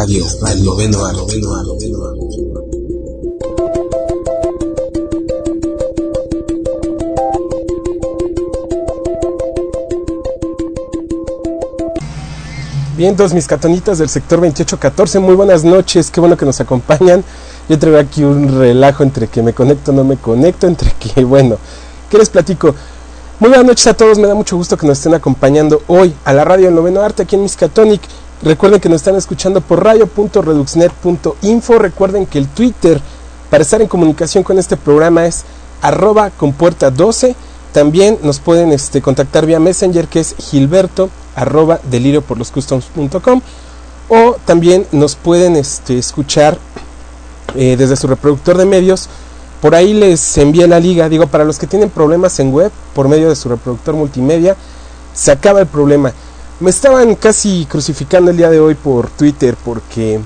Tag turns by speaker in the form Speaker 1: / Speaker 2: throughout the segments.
Speaker 1: Radio, al noveno a noveno a noveno a
Speaker 2: Bien, todos mis catonitas del sector 2814, muy buenas noches, qué bueno que nos acompañan. Yo traigo aquí un relajo entre que me conecto, no me conecto, entre que, bueno, ¿qué les platico? Muy buenas noches a todos, me da mucho gusto que nos estén acompañando hoy a la radio del Noveno Arte aquí en Miscatonic. Recuerden que nos están escuchando por radio.reduxnet.info. Recuerden que el Twitter para estar en comunicación con este programa es arroba compuerta 12. También nos pueden este, contactar vía Messenger que es gilberto arroba delirio por los customs.com o también nos pueden este, escuchar eh, desde su reproductor de medios por ahí les envié la liga digo para los que tienen problemas en web por medio de su reproductor multimedia se acaba el problema me estaban casi crucificando el día de hoy por Twitter porque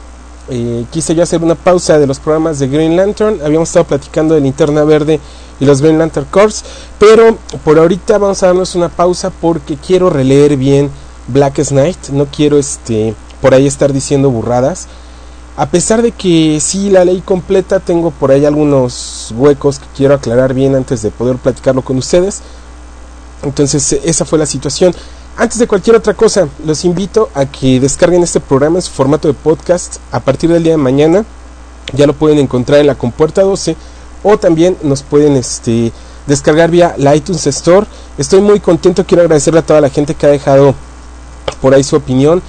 Speaker 2: eh, quise yo hacer una pausa de los programas de Green Lantern. Habíamos estado platicando de Linterna Verde y los Green Lantern Corps pero por ahorita vamos a darnos una pausa porque quiero releer bien Blackest Night no quiero este por ahí estar diciendo burradas. A pesar de que sí la ley completa tengo por ahí algunos huecos que quiero aclarar bien antes de poder platicarlo con ustedes. Entonces esa fue la situación antes de cualquier otra cosa los invito a que descarguen este programa en su formato de podcast a partir del día de mañana. Ya lo pueden encontrar en la compuerta 12 o también nos pueden este descargar vía la iTunes Store. Estoy muy contento quiero agradecerle a toda la gente que ha dejado por ahí su opinión.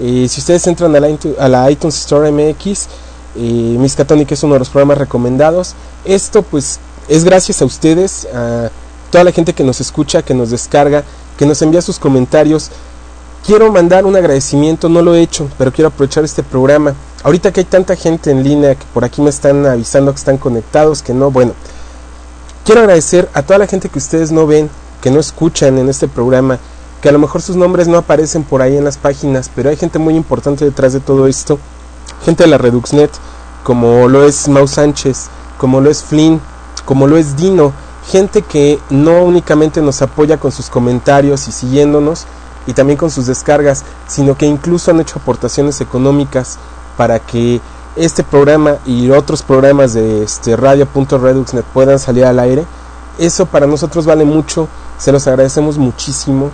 Speaker 2: Eh, si ustedes entran a la, a la iTunes Store MX eh, Miscatonic es uno de los programas recomendados. Esto pues es gracias a ustedes a toda la gente que nos escucha que nos descarga que nos envía sus comentarios. Quiero mandar un agradecimiento no lo he hecho pero quiero aprovechar este programa. Ahorita que hay tanta gente en línea que por aquí me están avisando que están conectados que no bueno. Quiero agradecer a toda la gente que ustedes no ven que no escuchan en este programa que a lo mejor sus nombres no aparecen por ahí en las páginas, pero hay gente muy importante detrás de todo esto, gente de la Reduxnet, como lo es Mau Sánchez, como lo es Flynn, como lo es Dino, gente que no únicamente nos apoya con sus comentarios y siguiéndonos, y también con sus descargas, sino que incluso han hecho aportaciones económicas para que este programa y otros programas de este radio.reduxnet puedan salir al aire. Eso para nosotros vale mucho, se los agradecemos muchísimo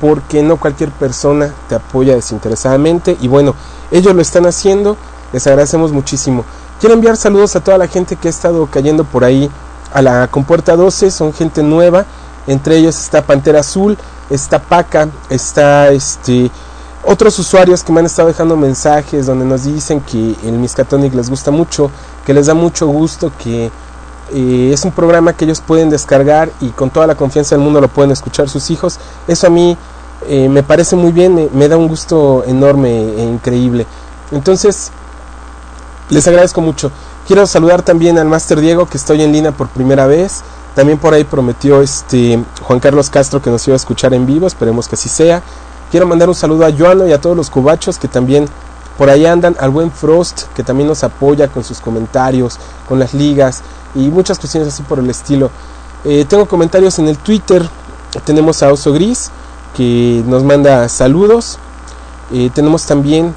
Speaker 2: porque no cualquier persona te apoya desinteresadamente y bueno, ellos lo están haciendo, les agradecemos muchísimo. Quiero enviar saludos a toda la gente que ha estado cayendo por ahí a la compuerta 12, son gente nueva, entre ellos está Pantera Azul, está Paca, está este otros usuarios que me han estado dejando mensajes donde nos dicen que el Miskatonic les gusta mucho, que les da mucho gusto, que eh, es un programa que ellos pueden descargar y con toda la confianza del mundo lo pueden escuchar sus hijos. Eso a mí eh, me parece muy bien, me, me, da un gusto enorme e increíble. Entonces, les agradezco mucho. Quiero saludar también al Master Diego, que estoy en línea por primera vez. También por ahí prometió este Juan Carlos Castro que nos iba a escuchar en vivo, esperemos que así sea. Quiero mandar un saludo a Joano y a todos los cubachos que también por ahí andan, al buen Frost que también nos apoya con sus comentarios, con las ligas y muchas cuestiones así por el estilo. Eh, tengo comentarios en el Twitter, tenemos a Oso Gris que nos manda saludos. Eh, tenemos también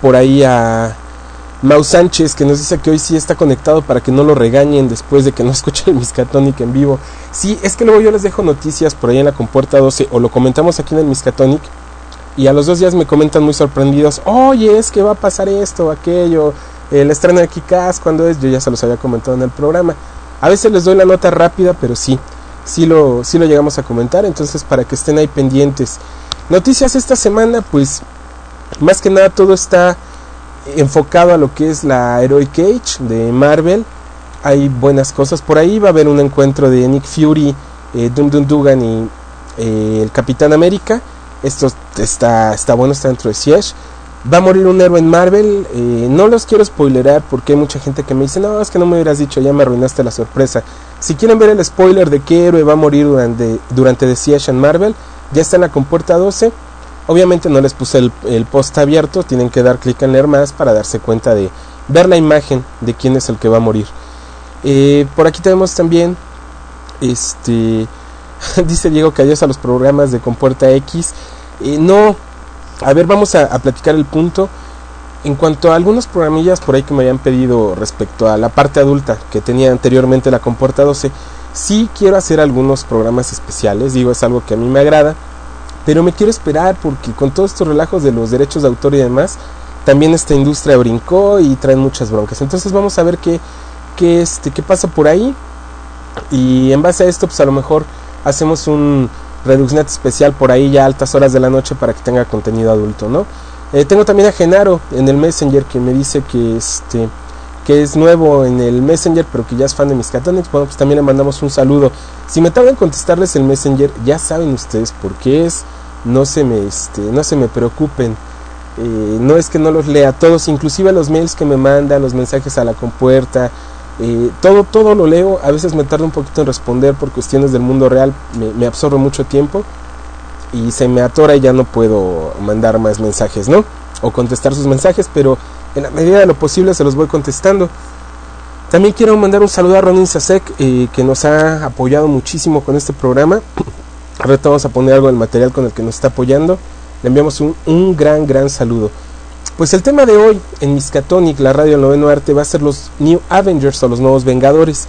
Speaker 2: por ahí a Mau Sánchez que nos dice que hoy sí está conectado para que no lo regañen después de que no escuchen el Miscatonic en vivo. Sí, es que luego yo les dejo noticias por ahí en la compuerta 12 o lo comentamos aquí en el Miscatonic y a los dos días me comentan muy sorprendidos, oye, es que va a pasar esto, aquello, el estreno de Kikaz, cuando es? Yo ya se los había comentado en el programa. A veces les doy la nota rápida, pero sí, sí lo, sí lo llegamos a comentar, entonces para que estén ahí pendientes. Noticias esta semana, pues más que nada todo está enfocado a lo que es la Heroic Age de Marvel. Hay buenas cosas por ahí, va a haber un encuentro de Nick Fury, eh, Dum Dum Dugan y eh, el Capitán América. Esto está, está bueno, está dentro de Siege. Va a morir un héroe en Marvel. Eh, no los quiero spoilerar porque hay mucha gente que me dice, no, es que no me hubieras dicho, ya me arruinaste la sorpresa. Si quieren ver el spoiler de qué héroe va a morir durante, durante The Siege en Marvel, ya está en la compuerta 12. Obviamente no les puse el, post abierto, tienen que dar clic en leer más para darse cuenta de ver la imagen de quién es el que va a morir. Eh, por aquí tenemos también, este, dice Diego que adiós a los programas de Compuerta X. Eh, no, A ver, vamos a, a platicar el punto. En cuanto a algunos programillas por ahí que me habían pedido respecto a la parte adulta que tenía anteriormente la Compuerta 12, sí quiero hacer algunos programas especiales, digo, es algo que a mí me agrada, pero me quiero esperar porque con todos estos relajos de los derechos de autor y demás, también esta industria brincó y traen muchas broncas. Entonces vamos a ver qué, qué, este, qué pasa por ahí y en base a esto, pues a lo mejor hacemos un ReduxNet especial por ahí ya a altas horas de la noche para que tenga contenido adulto, ¿no? Eh, tengo también a Genaro en el Messenger que me dice que este que es nuevo en el Messenger, pero que ya es fan de mis Bueno, pues también le mandamos un saludo. Si me tardan en contestarles el Messenger, ya saben ustedes por qué es. No se me, este, no se me preocupen. Eh, no es que no los lea todos, inclusive los mails que me mandan, los mensajes a la compuerta, eh, todo, todo lo leo. A veces me tarda un poquito en responder por cuestiones del mundo real, me, me absorbe mucho tiempo y se me atora y ya no puedo mandar más mensajes, ¿no? O contestar sus mensajes, pero en la medida de lo posible se los voy contestando. También quiero mandar un saludo a Ronin Sasek, eh, que nos ha apoyado muchísimo con este programa. Ahorita vamos a poner algo del material con el que nos está apoyando. Le enviamos un, un gran, gran saludo. Pues el tema de hoy en Miskatonic, la radio del noveno arte, va a ser los New Avengers o los nuevos Vengadores.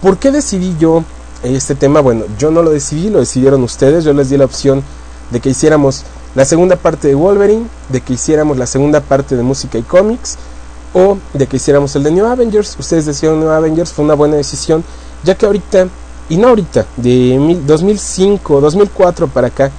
Speaker 2: ¿Por qué decidí yo este tema? Bueno, yo no lo decidí, lo decidieron ustedes. Yo les di la opción de que hiciéramos la segunda parte de Wolverine, de que hiciéramos la segunda parte de música y cómics, o de que hiciéramos el de New Avengers. Ustedes decidieron New Avengers, fue una buena decisión, ya que ahorita, y no ahorita, de 2005, 2004 para acá,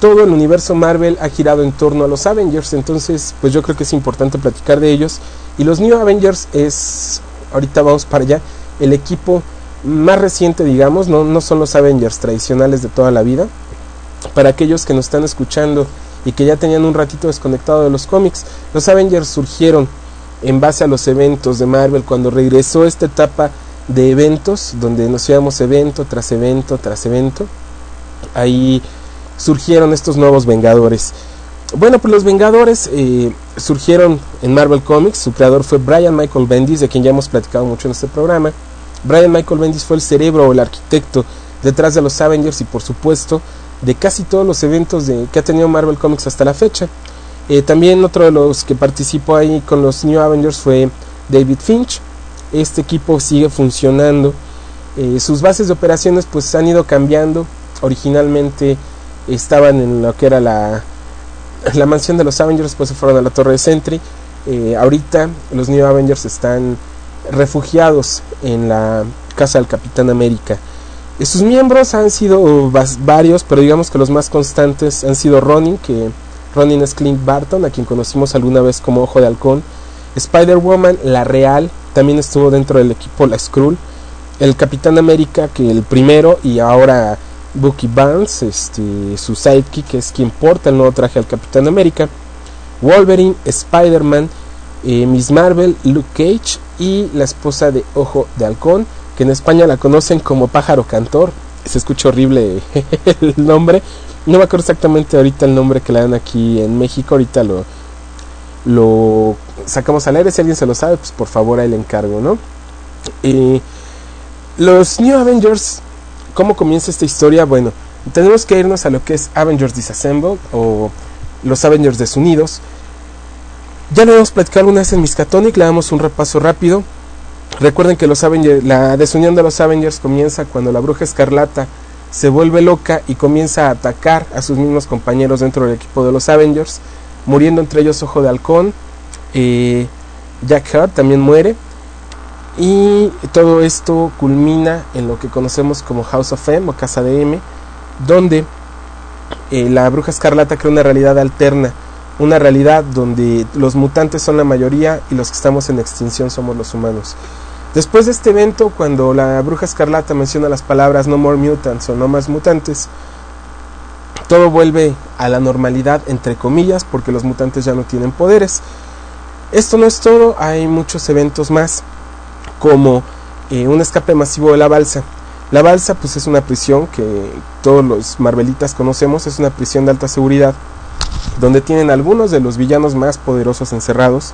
Speaker 2: todo el universo Marvel ha girado en torno a los Avengers, entonces pues yo creo que es importante platicar de ellos. Y los New Avengers es, ahorita vamos para allá, el equipo más reciente, digamos, no, no son los Avengers tradicionales de toda la vida, para aquellos que nos están escuchando y que ya tenían un ratito desconectado de los cómics, los Avengers surgieron en base a los eventos de Marvel cuando regresó esta etapa de eventos donde nos íbamos evento tras evento tras evento. Ahí surgieron estos nuevos Vengadores. Bueno, pues los Vengadores eh, surgieron en Marvel Comics. Su creador fue Brian Michael Bendis, de quien ya hemos platicado mucho en este programa. Brian Michael Bendis fue el cerebro o el arquitecto detrás de los Avengers y por supuesto de casi todos los eventos de, que ha tenido Marvel Comics hasta la fecha. Eh, también otro de los que participó ahí con los New Avengers fue David Finch. Este equipo sigue funcionando. Eh, sus bases de operaciones pues han ido cambiando. Originalmente estaban en lo que era la, la mansión de los Avengers, pues se fueron a la torre de Sentry. Eh, ahorita los New Avengers están refugiados en la casa del Capitán América. Sus miembros han sido varios, pero digamos que los más constantes han sido Ronin, que Ronin es Clint Barton, a quien conocimos alguna vez como Ojo de Halcón. Spider-Woman, la real, también estuvo dentro del equipo La Skrull. El Capitán América, que el primero, y ahora Bucky Barnes, este, su sidekick, que es quien porta el nuevo traje al Capitán América. Wolverine, Spider-Man, eh, Miss Marvel, Luke Cage y la esposa de Ojo de Halcón que en España la conocen como pájaro cantor. Se escucha horrible el nombre. No me acuerdo exactamente ahorita el nombre que le dan aquí en México. Ahorita lo, lo sacamos al aire. Si alguien se lo sabe, pues por favor ahí le encargo, ¿no? los New Avengers, ¿cómo comienza esta historia? Bueno, tenemos que irnos a lo que es Avengers Disassembled o los Avengers desunidos. Ya lo hemos platicado alguna vez en Miskatonic, le damos un repaso rápido. Recuerden que los Avengers, la desunión de los Avengers comienza cuando la bruja escarlata se vuelve loca y comienza a atacar a sus mismos compañeros dentro del equipo de los Avengers, muriendo entre ellos Ojo de Halcón, eh, Jack Hart también muere, y todo esto culmina en lo que conocemos como House of M o Casa de M, donde eh, la bruja escarlata crea una realidad alterna, una realidad donde los mutantes son la mayoría y los que estamos en extinción somos los humanos. Después de este evento, cuando la bruja escarlata menciona las palabras no more mutants o no más mutantes, todo vuelve a la normalidad, entre comillas, porque los mutantes ya no tienen poderes. Esto no es todo, hay muchos eventos más, como eh, un escape masivo de la balsa. La balsa pues es una prisión que todos los marvelitas conocemos, es una prisión de alta seguridad, donde tienen algunos de los villanos más poderosos encerrados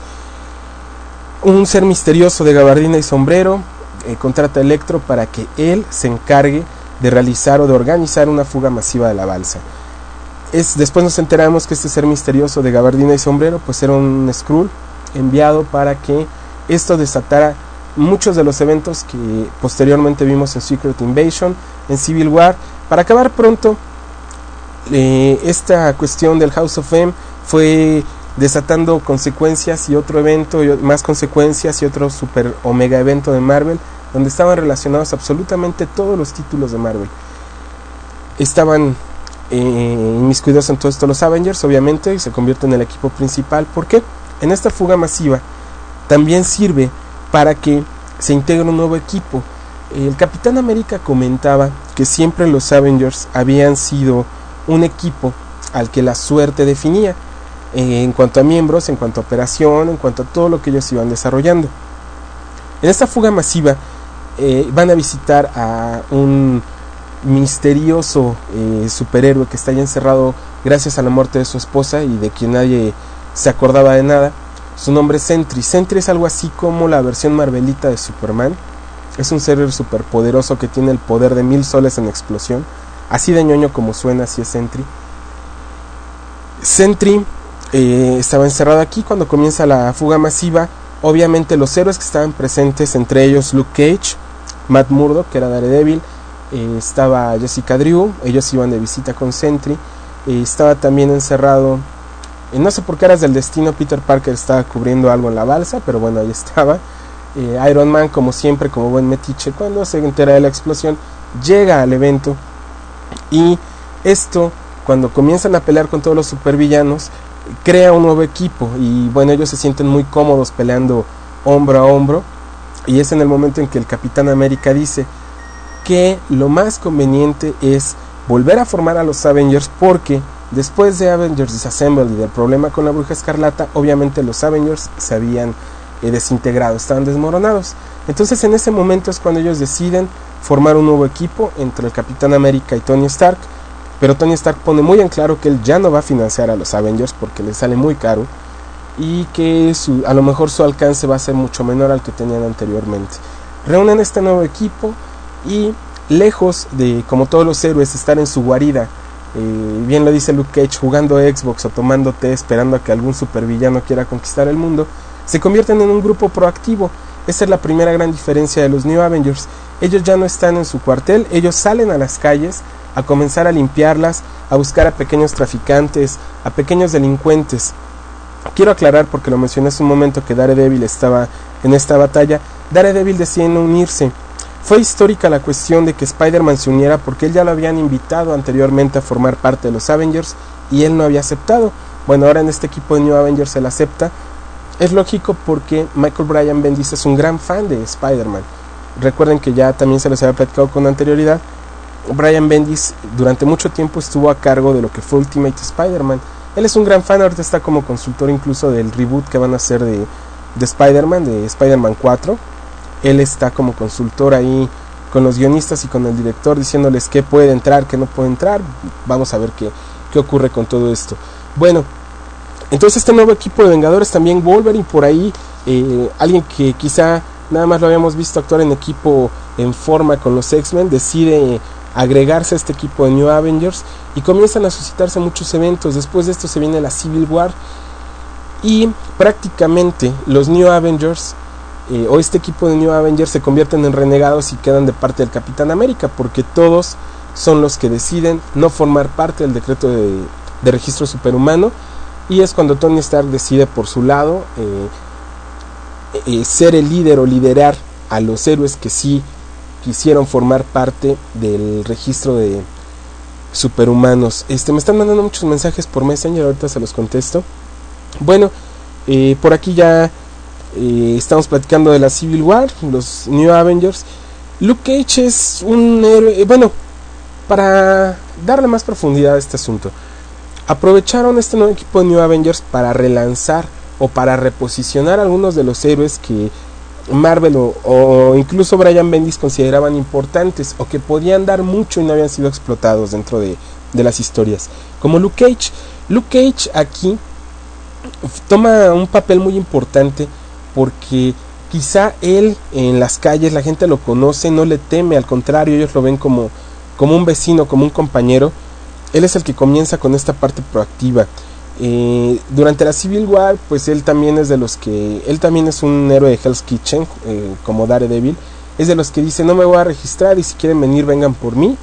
Speaker 2: un ser misterioso de gabardina y sombrero eh, contrata a Electro para que él se encargue de realizar o de organizar una fuga masiva de la balsa. es, después nos enteramos que este ser misterioso de gabardina y sombrero pues era un Skrull enviado para que esto desatara muchos de los eventos que posteriormente vimos en Secret Invasion, en Civil War. Para acabar pronto, eh, esta cuestión del House of M fue desatando consecuencias y otro evento, más consecuencias y otro super omega evento de Marvel, donde estaban relacionados absolutamente todos los títulos de Marvel. Estaban eh, inmiscuidos en todo esto los Avengers, obviamente, y se convierten en el equipo principal. porque En esta fuga masiva también sirve para que se integre un nuevo equipo. El Capitán América comentaba que siempre los Avengers habían sido un equipo al que la suerte definía eh, en cuanto a miembros, en cuanto a operación, en cuanto a todo lo que ellos iban desarrollando. En esta fuga masiva eh, van a visitar a un misterioso eh, superhéroe que está ahí encerrado gracias a la muerte de su esposa y de quien nadie se acordaba de nada. Su nombre es Sentry. Sentry es algo así como la versión marvelita de Superman. Es un ser superpoderoso que tiene el poder de mil soles en explosión. Así de ñoño como suena, así es Sentry. Sentry eh, estaba encerrado aquí cuando comienza la fuga masiva. Obviamente los héroes que estaban presentes, entre ellos Luke Cage, Matt Murdock, que era Daredevil, eh, estaba Jessica Drew, ellos iban de visita con Sentry, eh, estaba también encerrado, no sé por qué eras del destino, Peter Parker estaba cubriendo algo en la balsa, pero bueno, ahí estaba. Iron Man, como siempre, como buen metiche, cuando se entera de la explosión, llega al evento y esto, cuando comienzan a pelear con todos los supervillanos, crea un nuevo equipo y bueno, ellos se sienten muy cómodos peleando hombro a hombro y es en el momento en que el Capitán América dice que lo más conveniente es volver a formar a los Avengers porque después de Avengers Disassembled y del problema con la bruja escarlata, obviamente los Avengers se habían eh, desintegrado, estaban desmoronados. Entonces en ese momento es cuando ellos deciden formar un nuevo equipo entre el Capitán América y Tony Stark pero Tony Stark pone muy en claro que él ya no va a financiar a los Avengers porque le sale muy caro y que su, a lo mejor su alcance va a ser mucho menor al que tenían anteriormente. Reúnen este nuevo equipo y lejos de, como todos los héroes, estar en su guarida, eh, bien lo dice Luke Cage, jugando Xbox o tomando té esperando a que algún supervillano quiera conquistar el mundo, se convierten en un grupo proactivo. Esa es la primera gran diferencia de los New Avengers. Ellos ya no están en su cuartel, ellos salen a las calles a comenzar a limpiarlas, a buscar a pequeños traficantes, a pequeños delincuentes. Quiero aclarar, porque lo mencioné hace un momento, que Daredevil estaba en esta batalla. Daredevil decide no unirse. Fue histórica la cuestión de que Spider-Man se uniera porque él ya lo habían invitado anteriormente a formar parte de los Avengers y él no había aceptado. Bueno, ahora en este equipo de New Avengers él acepta. Es lógico porque Michael Bryan Bendis es un gran fan de Spider-Man. Recuerden que ya también se les había platicado con anterioridad Brian Bendis durante mucho tiempo estuvo a cargo de lo que fue Ultimate Spider-Man. Él es un gran fan, ahorita está como consultor incluso del reboot que van a hacer de, de Spider-Man, de Spider-Man 4. Él está como consultor ahí con los guionistas y con el director diciéndoles qué puede entrar, qué no puede entrar. Vamos a ver qué, qué ocurre con todo esto. Bueno, entonces este nuevo equipo de Vengadores también Wolverine por ahí, eh, alguien que quizá nada más lo habíamos visto actuar en equipo en forma con los X-Men, decide agregarse a este equipo de New Avengers y comienzan a suscitarse muchos eventos. Después de esto se viene la Civil War y prácticamente los New Avengers eh, o este equipo de New Avengers se convierten en renegados y quedan de parte del Capitán América porque todos son los que deciden no formar parte del decreto de, registro superhumano y es cuando Tony Stark decide por su lado eh, eh, ser el líder o liderar a los héroes que sí quisieron formar parte del registro de superhumanos. Este, me están mandando muchos mensajes por Messenger, ahorita se los contesto. Bueno, eh, por aquí ya estamos platicando de la Civil War, los New Avengers. Luke Cage es un héroe, bueno, para darle más profundidad a este asunto. Aprovecharon este nuevo equipo de New Avengers para relanzar o para reposicionar algunos de los héroes que Marvel o, incluso Brian Bendis consideraban importantes o que podían dar mucho y no habían sido explotados dentro de, de las historias. Como Luke Cage. Luke Cage aquí toma un papel muy importante porque quizá él en las calles la gente lo conoce, no le teme, al contrario, ellos lo ven como, como un vecino, como un compañero. Él es el que comienza con esta parte proactiva. Eh, durante la Civil War, pues él también es de los que, él también es un héroe de Hell's Kitchen, eh, como Daredevil, es de los que dice no me voy a registrar y si quieren venir vengan por mí.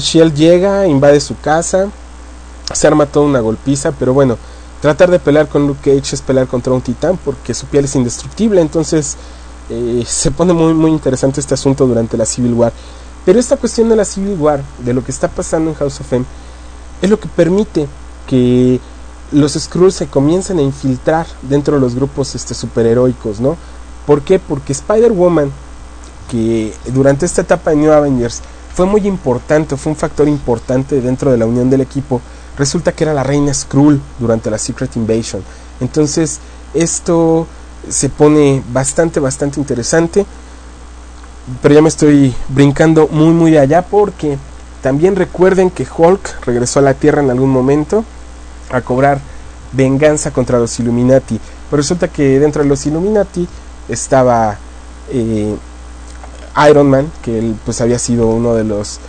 Speaker 2: Shield llega, invade su casa, se arma toda una golpiza, pero bueno, tratar de pelear con Luke Cage es pelear contra un titán porque su piel es indestructible, entonces eh, se pone muy, muy interesante este asunto durante la Civil War. Pero esta cuestión de la Civil War, de lo que está pasando en House of M, es lo que permite que los Skrulls se comiencen a infiltrar dentro de los grupos este, superheroicos, ¿no? ¿Por qué? Porque Spider-Woman, que durante esta etapa de New Avengers fue muy importante, fue un factor importante dentro de la unión del equipo, resulta que era la reina Skrull durante la Secret Invasion. Entonces, esto se pone bastante, bastante interesante. Pero ya me estoy brincando muy, muy allá porque también recuerden que Hulk regresó a la Tierra en algún momento a cobrar venganza contra los Illuminati. Pero resulta que dentro de los Illuminati estaba eh, Iron Man, que él pues había sido uno de los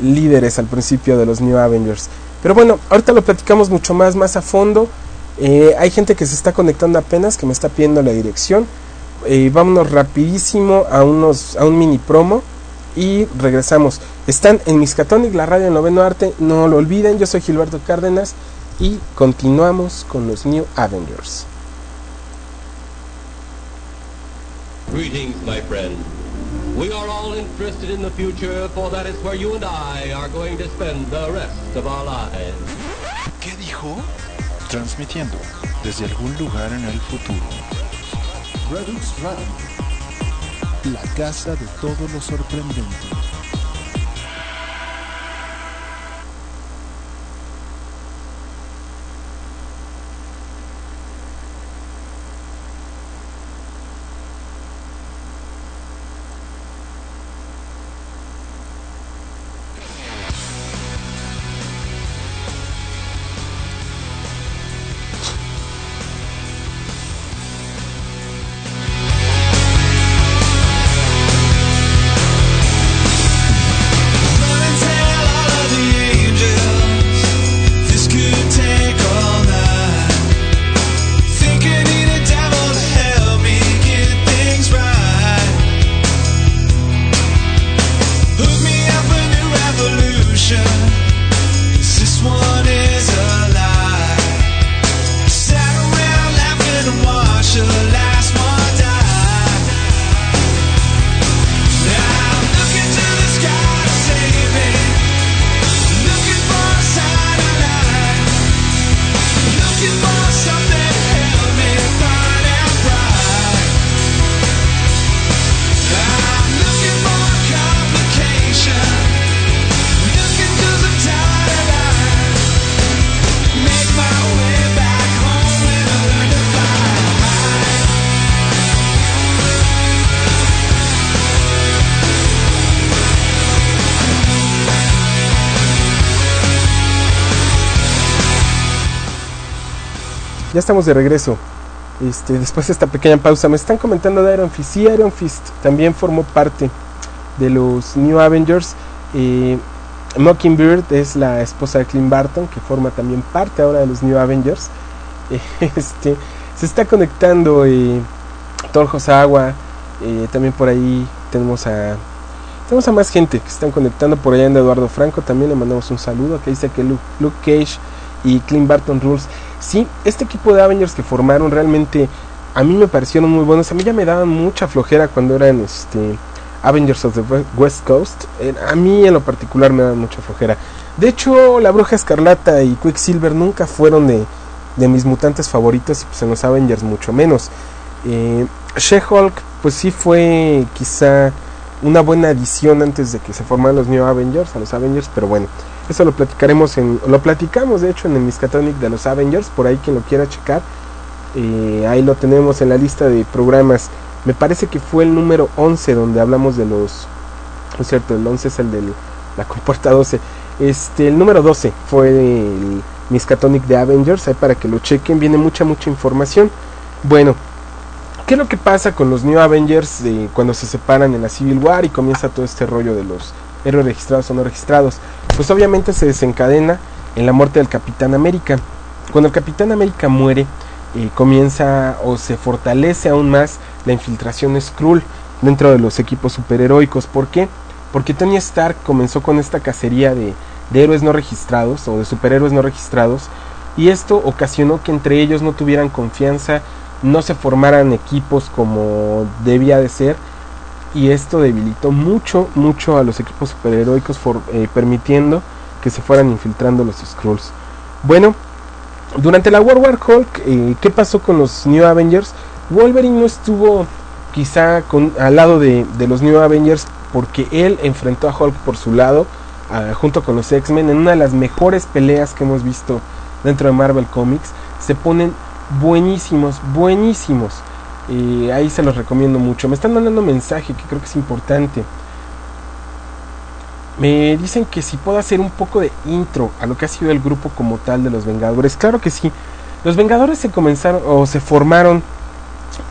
Speaker 2: líderes al principio de los New Avengers. Pero bueno, ahorita lo platicamos mucho más, más a fondo. Eh, hay gente que se está conectando apenas, que me está pidiendo la dirección. Eh, vámonos rapidísimo a, unos, a un mini promo y regresamos. Están en Miskatonic, la radio en noveno arte, no lo olviden, yo soy Gilberto Cárdenas y continuamos con los New Avengers.
Speaker 3: Greetings, my friend. We are all interested in the future, for that is where you and I are going to spend the rest of our lives.
Speaker 4: ¿Qué dijo? Transmitiendo desde algún lugar en el futuro.
Speaker 5: Redux Radio.
Speaker 4: La casa de todo lo sorprendente.
Speaker 2: Ya estamos de regreso. Este, después de esta pequeña pausa, me están comentando de Iron Fist. Sí, Iron Fist también formó parte de los New Avengers. Eh, Mockingbird es la esposa de Clint Barton, que forma también parte ahora de los New Avengers. Este, se está conectando eh, Thor Hosagua. eh, también por ahí tenemos a tenemos a más gente que están conectando por allá en Eduardo Franco. También le mandamos un saludo que dice que Luke, Luke Cage y Clint Barton Rules. Sí, este equipo de Avengers que formaron realmente a mí me parecieron muy buenos. A mí ya me daban mucha flojera cuando eran este Avengers of the We- West Coast. Eh, a mí en lo particular me daban mucha flojera. De hecho, la Bruja Escarlata y Quicksilver nunca fueron de, de mis mutantes favoritos y pues en los Avengers mucho menos. Eh, She-Hulk pues sí fue quizá una buena adición antes de que se formaran los New Avengers, a los Avengers, pero bueno, eso lo platicaremos en, lo platicamos de hecho en el Miskatonic de los Avengers, por ahí quien lo quiera checar, eh, ahí lo tenemos en la lista de programas, me parece que fue el número 11 donde hablamos de los, no es cierto, el 11 es el de la compuerta 12, este, el número 12 fue el Miskatonic de Avengers, ahí para que lo chequen, viene mucha, mucha información, bueno, ¿Qué es lo que pasa con los New Avengers cuando se separan en la Civil War y comienza todo este rollo de los héroes registrados o no registrados. Pues obviamente se desencadena en la muerte del Capitán América. Cuando el Capitán América muere, eh, comienza o se fortalece aún más la infiltración Skrull dentro de los equipos superheroicos. ¿Por qué? Porque Tony Stark comenzó con esta cacería de, de héroes no registrados o de superhéroes no registrados y esto ocasionó que entre ellos no tuvieran confianza, no se formaran equipos como debía de ser y esto debilitó mucho, mucho a los equipos superheroicos eh, permitiendo que se fueran infiltrando los Skrulls. Bueno, durante la World War Hulk, eh, ¿qué pasó con los New Avengers? Wolverine no estuvo quizá al lado de, de los New Avengers porque él enfrentó a Hulk por su lado, junto con los X-Men, en una de las mejores peleas que hemos visto dentro de Marvel Comics. Se ponen buenísimos, buenísimos. Ahí se los recomiendo mucho. Me están mandando un mensaje que creo que es importante. Me dicen que si puedo hacer un poco de intro a lo que ha sido el grupo como tal de los Vengadores. Claro que sí. Los Vengadores se comenzaron o se formaron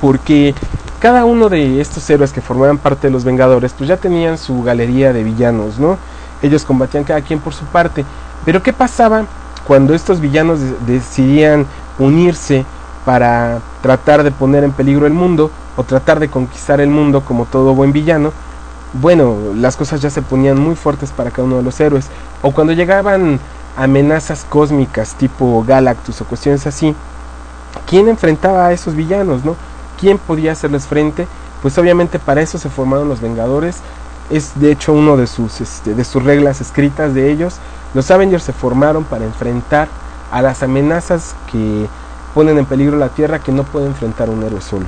Speaker 2: porque cada uno de estos héroes que formaban parte de los Vengadores pues ya tenían su galería de villanos, ¿no? Ellos combatían cada quien por su parte. Pero ¿qué pasaba cuando estos villanos de- decidían unirse para tratar de poner en peligro el mundo o tratar de conquistar el mundo como todo buen villano? Bueno, las cosas ya se ponían muy fuertes para cada uno de los héroes. O cuando llegaban amenazas cósmicas tipo Galactus o cuestiones así, ¿quién enfrentaba a esos villanos, no? ¿Quién podía hacerles frente? Pues obviamente para eso se formaron los Vengadores. Es de hecho uno de sus, este, de sus reglas escritas de ellos. Los Avengers se formaron para enfrentar a las amenazas que ponen en peligro la Tierra que no puede enfrentar un héroe solo.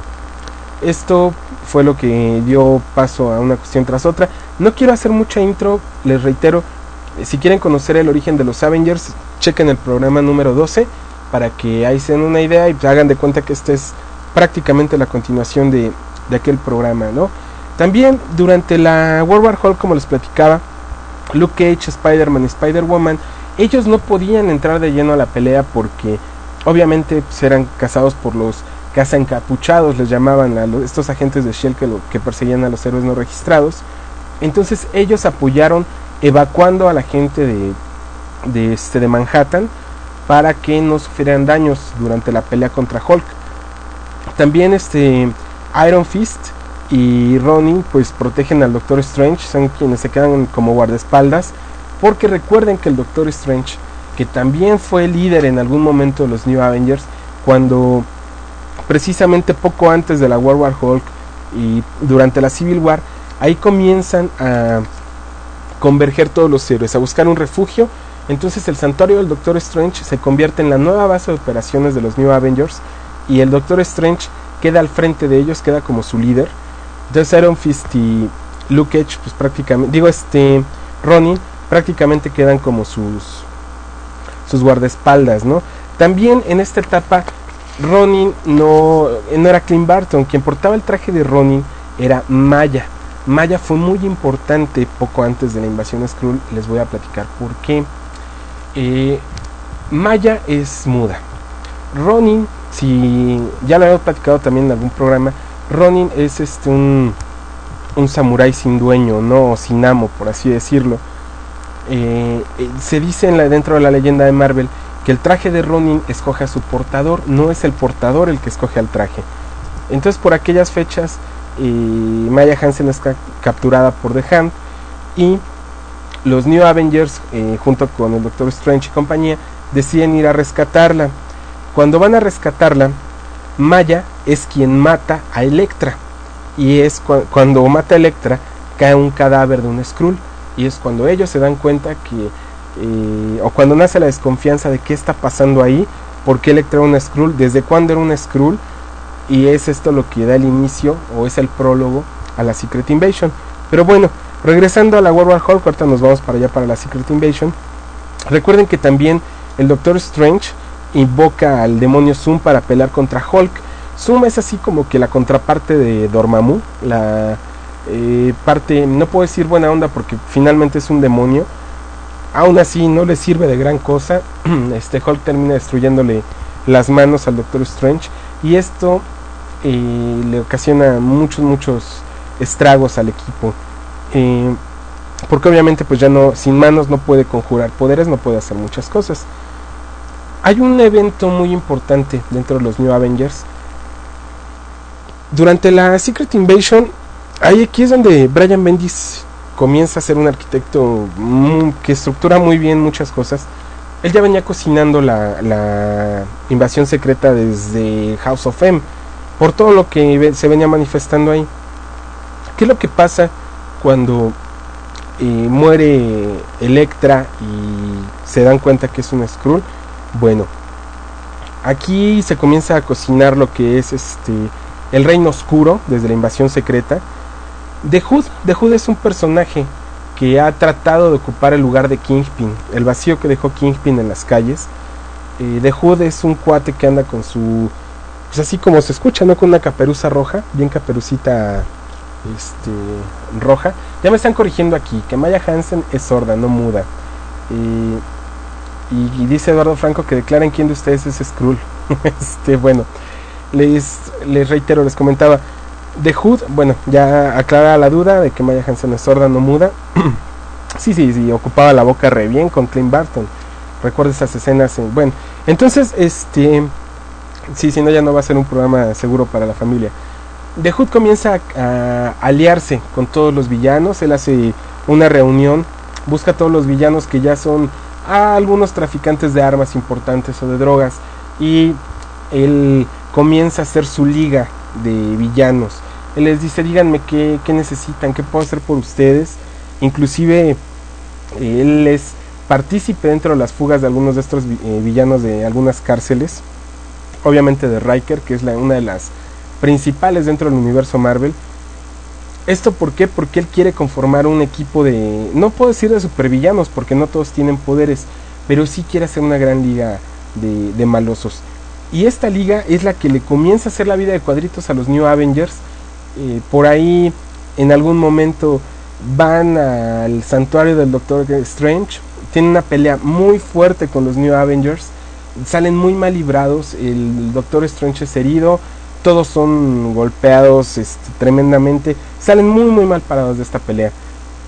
Speaker 2: Esto fue lo que dio paso a una cuestión tras otra. No quiero hacer mucha intro, les reitero, eh, si quieren conocer el origen de los Avengers, chequen el programa número 12 para que ahí se den una idea y hagan de cuenta que este es prácticamente la continuación de, de aquel programa, ¿no? También durante la World War Hulk, como les platicaba, Luke Cage, Spider-Man y Spider-Woman, ellos no podían entrar de lleno a la pelea porque obviamente pues, eran cazados por los cazaencapuchados, les llamaban a los- estos agentes de Shell que, perseguían a los héroes no registrados. Entonces ellos apoyaron evacuando a la gente de, de, este, de Manhattan para que no sufrieran daños durante la pelea contra Hulk. También este Iron Fist y Ronin pues protegen al Doctor Strange, son quienes se quedan como guardaespaldas, porque recuerden que el Doctor Strange, que también fue líder en algún momento de los New Avengers, cuando precisamente poco antes de la World War Hulk y durante la Civil War, ahí comienzan a converger todos los héroes, a buscar un refugio. Entonces el santuario del Doctor Strange se convierte en la nueva base de operaciones de los New Avengers y el Doctor Strange queda al frente de ellos, queda como su líder. Entonces Iron Fist y Luke pues prácticamente, digo este, Ronin, prácticamente quedan como sus, sus guardaespaldas, ¿no? También en esta etapa Ronin no, no era Clint Barton, quien portaba el traje de Ronin era Maya. Maya fue muy importante poco antes de la invasión Skrull, les voy a platicar por qué. Eh, Maya es muda. Ronin, si ya lo había platicado también en algún programa, Ronin es este un, un samurái sin dueño, no sin amo, por así decirlo. Eh, eh, se dice dentro de la leyenda de Marvel que el traje de Ronin escoge a su portador, no es el portador el que escoge al traje. Entonces por aquellas fechas eh, Maya Hansen es ca- capturada por The Hand y los New Avengers junto con el Doctor Strange y compañía deciden ir a rescatarla. Cuando van a rescatarla, Maya es quien mata a Electra y es cua- cuando mata a Electra cae un cadáver de un Skrull y es cuando ellos se dan cuenta que eh, o cuando nace la desconfianza de qué está pasando ahí, por qué Electra era una Skrull, desde cuándo era una Skrull y es esto lo que da el inicio o es el prólogo a la Secret Invasion. Pero bueno, regresando a la World War Hulk, ahorita nos vamos para allá para la Secret Invasion. Recuerden que también el Doctor Strange invoca al demonio Zoom para pelear contra Hulk. Zoom es así como que la contraparte de Dormammu, la eh, parte, no puedo decir buena onda porque finalmente es un demonio. Aún así no le sirve de gran cosa. Este Hulk termina destruyéndole las manos al Doctor Strange y esto eh, le ocasiona muchos muchos estragos al equipo. Eh, porque obviamente pues ya no, sin manos no puede conjurar poderes, no puede hacer muchas cosas. Hay un evento muy importante dentro de los New Avengers. Durante la Secret Invasion, ahí aquí es donde Brian Bendis comienza a ser un arquitecto que estructura muy bien muchas cosas. Él ya venía cocinando la, la invasión secreta desde House of M, por todo lo que se venía manifestando ahí. ¿Qué es lo que pasa cuando eh, muere Electra y se dan cuenta que es un Skrull? Bueno, aquí se comienza a cocinar lo que es este el reino oscuro desde la invasión secreta. The Hood, es un personaje que ha tratado de ocupar el lugar de Kingpin, el vacío que dejó Kingpin en las calles. Eh, The Hood es un cuate que anda con su, pues así como se escucha, ¿no? Con una caperuza roja, bien caperucita este, roja. Ya me están corrigiendo aquí, que Maya Hansen es sorda, no muda. Eh, y, y dice Eduardo Franco que declaren quién de ustedes es Skrull. este, bueno, les, les reitero, les comentaba. The Hood, bueno, ya aclara la duda de que Maya Hansen es sorda, no muda. sí, sí, sí, ocupaba la boca re bien con Clint Barton. Recuerdo esas escenas. en- bueno, entonces, este. Sí, si no, ya no va a ser un programa seguro para la familia. The Hood comienza a, aliarse con todos los villanos. Él hace una reunión, busca a todos los villanos que ya son a algunos traficantes de armas importantes o de drogas. Y él comienza a hacer su liga de villanos. Él les dice, díganme qué, necesitan, qué puedo hacer por ustedes. Inclusive él es partícipe dentro de las fugas de algunos de estos eh, villanos de algunas cárceles. Obviamente de Riker, que es una de las principales dentro del universo Marvel. ¿Esto por qué? Porque él quiere conformar un equipo de, no puedo decir de supervillanos, porque no todos tienen poderes, pero sí quiere hacer una gran liga de, de malosos. Y esta liga es la que le comienza a hacer la vida de cuadritos a los New Avengers. Por ahí, en algún momento, van al santuario del Doctor Strange. Tienen una pelea muy fuerte con los New Avengers. Salen muy mal librados. El Doctor Strange es herido. Todos son golpeados este, tremendamente. Salen muy muy mal parados de esta pelea.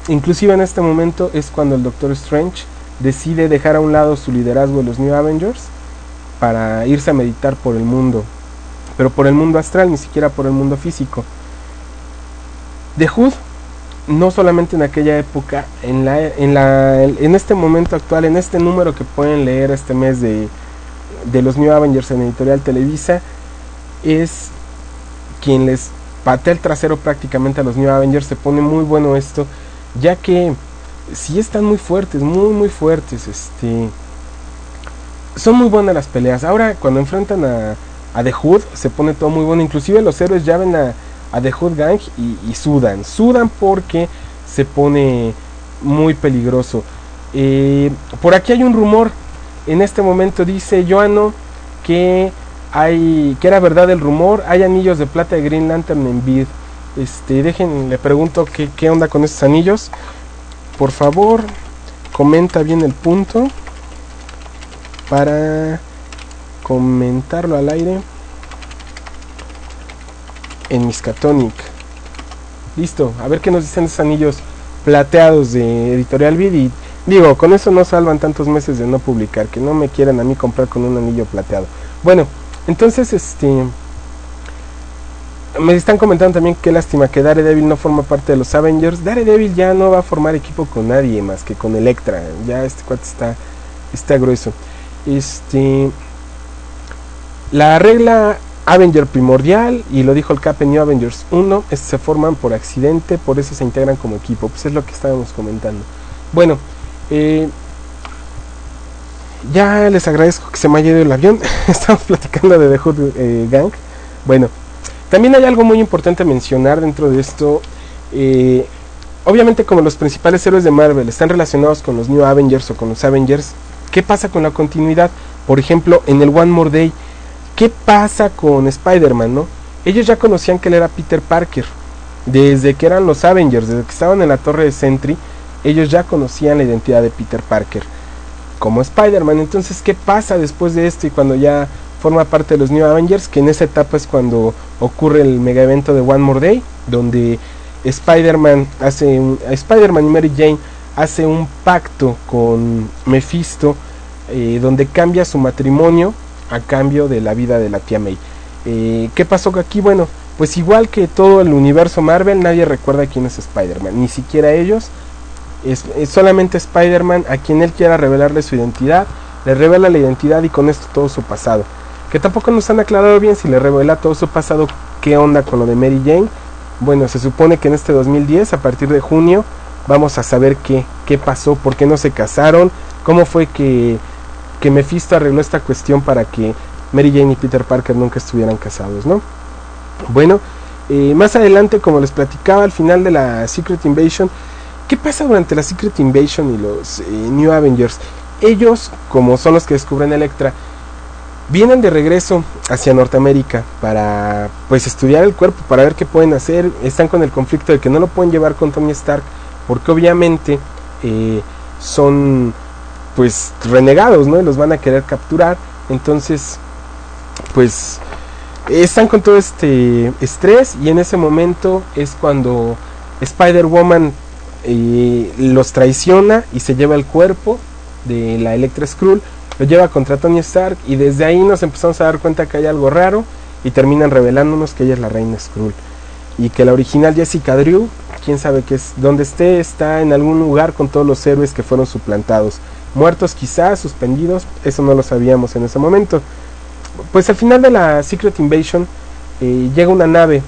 Speaker 2: Inclusive en este momento es cuando el Doctor Strange decide dejar a un lado su liderazgo de los New Avengers para irse a meditar por el mundo. Pero por el mundo astral, ni siquiera por el mundo físico. The Hood, no solamente en aquella época, en, la, en, la, en este momento actual, en este número que pueden leer este mes de, de los New Avengers en Editorial Televisa, es quien les patea el trasero prácticamente a los New Avengers. Se pone muy bueno esto, ya que si están muy fuertes, muy muy fuertes. Este, son muy buenas las peleas. Ahora cuando enfrentan a, a The Hood se pone todo muy bueno. Inclusive los héroes ya ven a, a The Hood Gang y, sudan. Sudan porque se pone muy peligroso. Eh, por aquí hay un rumor. En este momento dice Joano que hay que era verdad el rumor. Hay anillos de plata de Green Lantern en bid. Este, dejen, le pregunto qué, qué onda con estos anillos. Por favor, comenta bien el punto para comentarlo al aire en Miskatonic. Listo, a ver qué nos dicen esos anillos plateados de Editorial Vid y digo, con eso no salvan tantos meses de no publicar, que no me quieran a mí comprar con un anillo plateado. Bueno, entonces este me están comentando también qué lástima que Daredevil no forma parte de los Avengers. Daredevil ya no va a formar equipo con nadie más que con Electra. Ya este cuate está está grueso. Este la regla Avenger primordial, y lo dijo el Cap New Avengers 1, es, se forman por accidente, por eso se integran como equipo. Pues es lo que estábamos comentando. Bueno, eh, ya les agradezco que se me haya ido el avión. Estamos platicando de The Hood eh, Gang. Bueno, también hay algo muy importante a mencionar dentro de esto. Eh, obviamente, como los principales héroes de Marvel están relacionados con los New Avengers o con los Avengers, ¿qué pasa con la continuidad? Por ejemplo, en el One More Day, ¿qué pasa con Spider-Man, no? Ellos ya conocían que él era Peter Parker. Desde que eran los Avengers, desde que estaban en la torre de Sentry, ellos ya conocían la identidad de Peter Parker como Spider-Man. Entonces, ¿qué pasa después de esto y cuando ya forma parte de los New Avengers? Que en esa etapa es cuando ocurre el mega evento de One More Day, donde Spider-Man hace Spider-Man y Mary Jane hace un pacto con Mephisto eh, donde cambia su matrimonio a cambio de la vida de la tía May. Eh, ¿Qué pasó aquí? Bueno, pues igual que todo el universo Marvel, nadie recuerda quién es Spider-Man, ni siquiera ellos. Es, solamente Spider-Man a quien él quiera revelarle su identidad, le revela la identidad y con esto todo su pasado. Que tampoco nos han aclarado bien si le revela todo su pasado, qué onda con lo de Mary Jane. Bueno, se supone que en este 2010, a partir de junio, vamos a saber qué, qué pasó, por qué no se casaron, cómo fue que, que Mephisto arregló esta cuestión para que Mary Jane y Peter Parker nunca estuvieran casados, ¿no? Bueno, eh, más adelante, como les platicaba al final de la Secret Invasion, ¿qué pasa durante la Secret Invasion y los eh, New Avengers? Ellos, como son los que descubren Electra, vienen de regreso hacia Norteamérica para pues estudiar el cuerpo, para ver qué pueden hacer. Están con el conflicto de que no lo pueden llevar con Tony Stark, porque obviamente eh, son pues renegados, ¿no? Y los van a querer capturar. Entonces, pues están con todo este estrés y en ese momento es cuando Spider-Woman eh, los traiciona y se lleva el cuerpo de la Electra Skrull, lo lleva contra Tony Stark y desde ahí nos empezamos a dar cuenta que hay algo raro y terminan revelándonos que ella es la Reina Skrull y que la original Jessica Drew, quién sabe que es donde esté, está en algún lugar con todos los héroes que fueron suplantados, muertos quizás, suspendidos, eso no lo sabíamos en ese momento. Pues al final de la Secret Invasion eh, llega una nave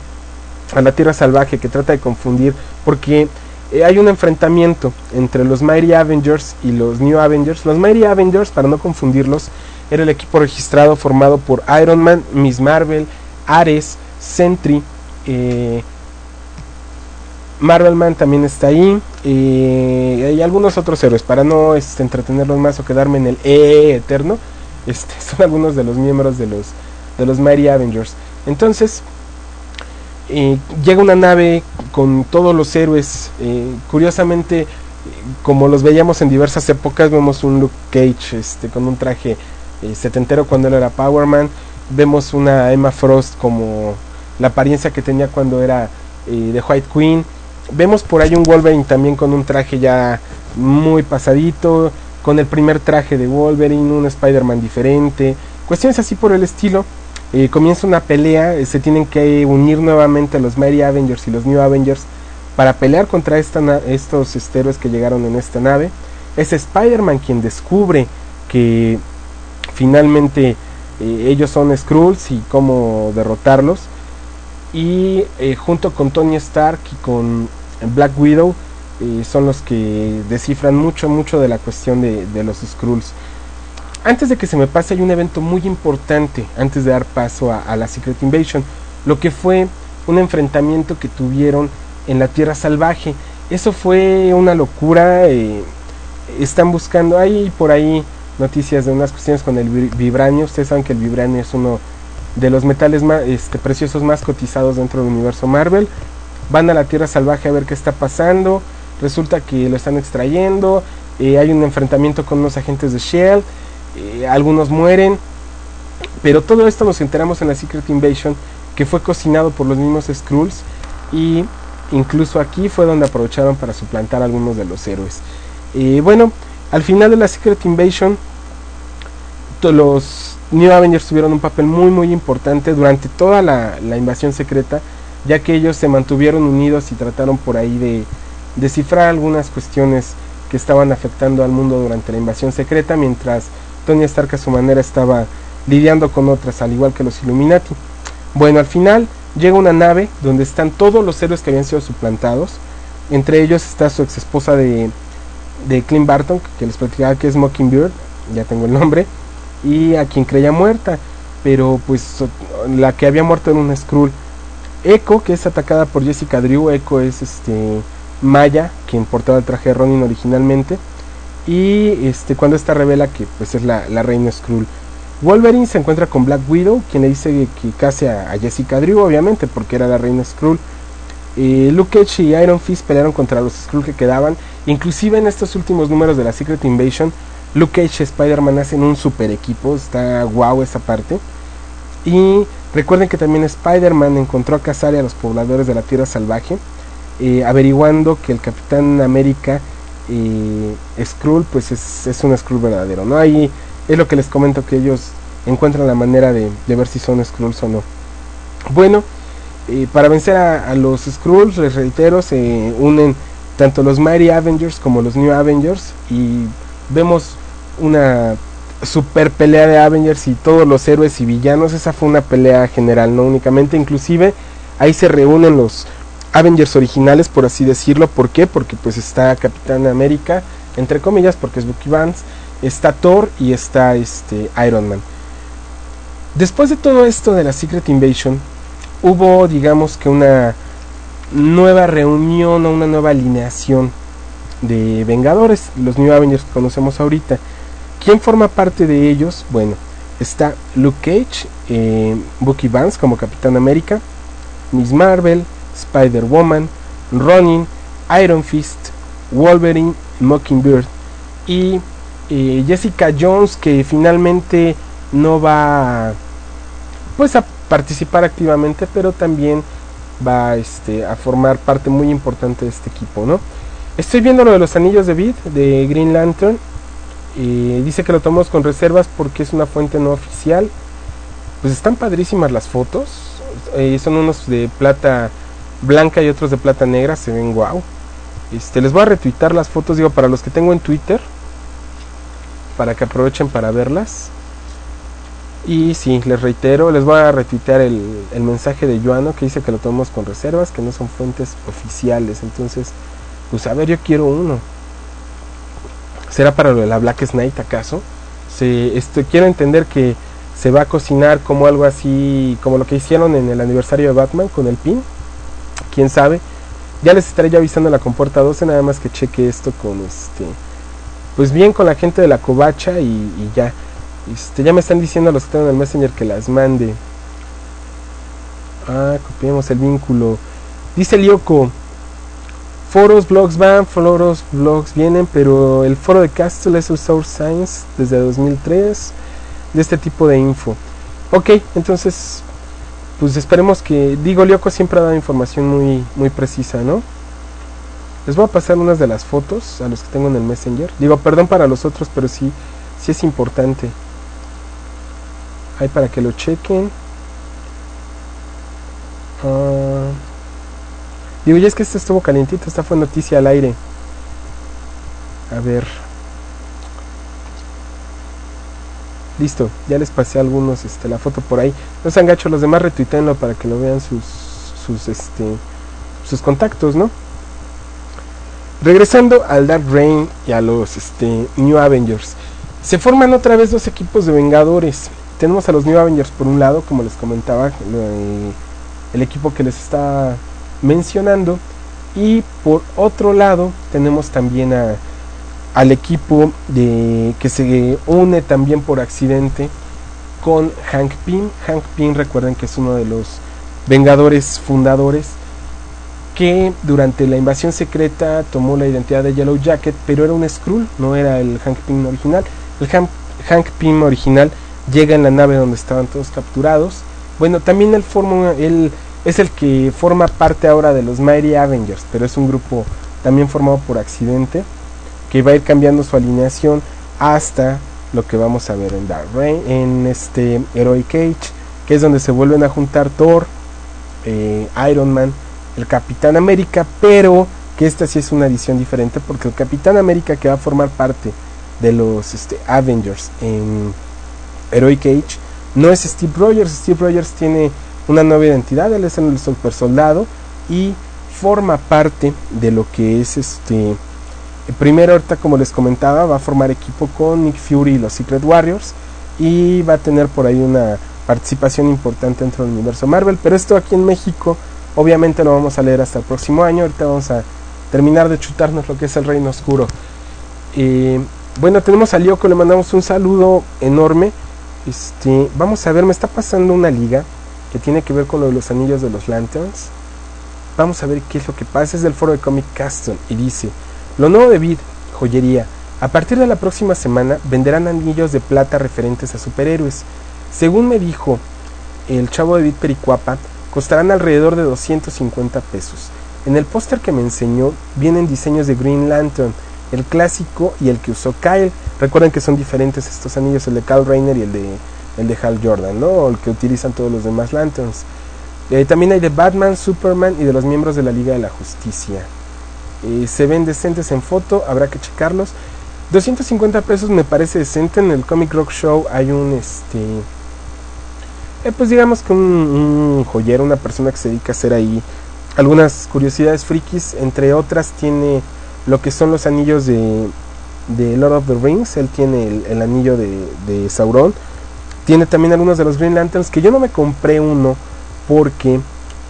Speaker 2: a la Tierra Salvaje que trata de confundir porque eh, hay un enfrentamiento entre los Mighty Avengers y los New Avengers. Los Mighty Avengers, para no confundirlos, era el equipo registrado formado por Iron Man, Miss Marvel, Ares, Sentry, eh, Marvel Man también está ahí y algunos otros héroes para no este, entretenerlos más o quedarme en el E eterno este, son algunos de los miembros de los de los Mighty Avengers. Entonces eh, llega una nave con todos los héroes eh, curiosamente como los veíamos en diversas épocas vemos un Luke Cage este, con un traje eh, setentero cuando él era Power Man vemos una Emma Frost como la apariencia que tenía cuando era de White Queen vemos por ahí un Wolverine también con un traje ya muy pasadito, con el primer traje de Wolverine, un Spider-Man diferente, cuestiones así por el estilo. Eh, comienza una pelea, eh, se tienen que unir nuevamente los Mighty Avengers y los New Avengers para pelear contra estos este, héroes que llegaron en esta nave. Es Spider-Man quien descubre que finalmente eh, ellos son Skrulls y cómo derrotarlos y eh, junto con Tony Stark y con Black Widow eh, son los que descifran mucho mucho de la cuestión de, de los Skrulls. Antes de que se me pase hay un evento muy importante antes de dar paso a, la Secret Invasion, lo que fue un enfrentamiento que tuvieron en la Tierra Salvaje. Eso fue una locura. eh, están buscando, hay por ahí noticias de unas cuestiones con el vi- vibranio. Ustedes saben que el vibranio es uno de los metales más este, preciosos más cotizados dentro del universo Marvel. Van a la Tierra Salvaje a ver qué está pasando. Resulta que lo están extrayendo. eh, hay un enfrentamiento con unos agentes de Shell. eh, algunos mueren. Pero todo esto nos enteramos en la Secret Invasion que fue cocinado por los mismos Skrulls y incluso aquí fue donde aprovecharon para suplantar a algunos de los héroes. Eh, bueno, al final de la Secret Invasion los New Avengers tuvieron un papel muy muy importante durante toda la, la invasión secreta, ya que ellos se mantuvieron unidos y trataron por ahí de descifrar algunas cuestiones que estaban afectando al mundo durante la invasión secreta, mientras Tony Stark a su manera estaba lidiando con otras, al igual que los Illuminati. Bueno, al final llega una nave donde están todos los héroes que habían sido suplantados. Entre ellos está su ex esposa de, de Clint Barton, que les platicaba que es Mockingbird, ya tengo el nombre, y a quien creía muerta, pero pues la que había muerto en una Skrull. Echo, que es atacada por Jessica Drew, Echo es este Maya, quien portaba el traje de Ronin originalmente, y este cuando esta revela que pues es la, la reina Skrull. Wolverine se encuentra con Black Widow, quien le dice que case a, a Jessica Drew, obviamente, porque era la reina Skrull. Eh, Luke Cage y Iron Fist pelearon contra los Skrull que quedaban. Inclusive en estos últimos números de la Secret Invasion, Luke Cage y Spider-Man hacen un super equipo. Está guau esa parte. Y recuerden que también Spider-Man encontró a cazar a los pobladores de la Tierra Salvaje. eh, averiguando que el Capitán América eh, Skrull pues es, es un Skrull verdadero, ¿no? Ahí es lo que les comento que ellos encuentran la manera de, de ver si son Skrulls o no. Bueno, eh, para vencer a, a los Skrulls, les reitero, se unen tanto los Mighty Avengers como los New Avengers y vemos una super pelea de Avengers y todos los héroes y villanos. Esa fue una pelea general, no únicamente, inclusive ahí se reúnen los Avengers originales, por así decirlo. ¿Por qué? Porque pues está Capitán América, entre comillas, porque es Bucky Barnes, está Thor y está este Iron Man. Después de todo esto de la Secret Invasion, hubo, digamos que una nueva reunión o una nueva alineación de Vengadores, los New Avengers que conocemos ahorita. ¿Quién forma parte de ellos? Bueno, está Luke Cage, eh, Bucky Barnes como Capitán América, Miss Marvel, Spider-Woman, Ronin, Iron Fist, Wolverine, Mockingbird y eh, Jessica Jones que finalmente no va pues a participar activamente pero también va este, a formar parte muy importante de este equipo ¿no? estoy viendo lo de los anillos de Vid de Green Lantern dice que lo tomamos con reservas porque es una fuente no oficial pues están padrísimas las fotos eh, son unos de plata blanca y otros de plata negra se ven guau este, les voy a retuitar las fotos digo para los que tengo en Twitter para que aprovechen para verlas y sí, les reitero, les voy a retuitear el, el mensaje de Joano que dice que lo tomamos con reservas, que no son fuentes oficiales. Entonces, pues a ver, yo quiero uno. ¿Será para la Black Knight acaso? Se, este, quiero entender que se va a cocinar como algo así, como lo que hicieron en el aniversario de Batman con el pin. Quién sabe. Ya les estaré avisando en la compuerta 12, nada más que cheque esto con este. Pues bien con la gente de la covacha y, ya. Este, ya me están diciendo los que tengo en el Messenger que las mande. Ah, copiemos el vínculo. Dice Lyoko. Foros, blogs van, foros, blogs vienen, pero el foro de Castle es el Source Science desde 2003 de este tipo de info. Ok, entonces, pues esperemos que, digo, Lyoko siempre ha dado información muy, muy precisa, ¿no? Les voy a pasar unas de las fotos a los que tengo en el Messenger. Digo, perdón para los otros, pero sí, sí es importante. Ahí para que lo chequen. Ah, digo, ya es que este estuvo calientito, esta fue noticia al aire. A ver. Listo, ya les pasé algunos este, la foto por ahí. No sean gachos, los demás retuitenlo para que lo vean sus, sus, este, sus contactos, ¿no? Regresando al Dark Reign y a los este, New Avengers. Se forman otra vez dos equipos de Vengadores. Tenemos a los New Avengers por un lado, como les comentaba, eh, el equipo que les está mencionando. Y por otro lado tenemos también a, al equipo de, que se une también por accidente con Hank Pym. Hank Pym recuerden que es uno de los Vengadores fundadores que durante la invasión secreta tomó la identidad de Yellow Jacket, pero era un Skrull, no era el Hank Pym original. El Hank, Hank Pym original llega en la nave donde estaban todos capturados. Bueno, también él forma, él es el que forma parte ahora de los Mighty Avengers, pero es un grupo también formado por accidente que va a ir cambiando su alineación hasta lo que vamos a ver en Dark Reign, en este Heroic Age, que es donde se vuelven a juntar Thor, eh, Iron Man, el Capitán América, pero que esta sí es una edición diferente porque el Capitán América que va a formar parte de los este, Avengers en Heroic Age no es Steve Rogers, Steve Rogers tiene una nueva identidad, él es el super soldado y forma parte de lo que es este primero ahorita como les comentaba va a formar equipo con Nick Fury y los Secret Warriors y va a tener por ahí una participación importante dentro del universo Marvel pero esto aquí en México obviamente lo vamos a leer hasta el próximo año ahorita vamos a terminar de chutarnos lo que es el reino oscuro. Eh, bueno tenemos a Lyoko le mandamos un saludo enorme. Este vamos a ver me está pasando una liga que tiene que ver con lo de los anillos de los lanterns vamos a ver qué es lo que pasa es del foro de Comic Castle y dice lo nuevo de Vid, joyería. A partir de la próxima semana venderán anillos de plata referentes a superhéroes. Según me dijo el chavo de Vid Pericuapa, costarán alrededor de 250 pesos. En el póster que me enseñó vienen diseños de Green Lantern, el clásico y el que usó Kyle. Recuerden que son diferentes estos anillos, el de Kyle Rayner y el de, el de Hal Jordan, ¿no? O el que utilizan todos los demás Lanterns. Eh, también hay de Batman, Superman y de los miembros de la Liga de la Justicia. Eh, se ven decentes en foto, habrá que checarlos. 250 pesos me parece decente. En el Comic Rock Show hay un este. eh, pues digamos que un, un joyero, una persona que se dedica a hacer ahí algunas curiosidades frikis. Entre otras, tiene lo que son los anillos de, Lord of the Rings. Él tiene el, el anillo de, de Sauron. Tiene también algunos de los Green Lanterns que yo no me compré uno porque eh,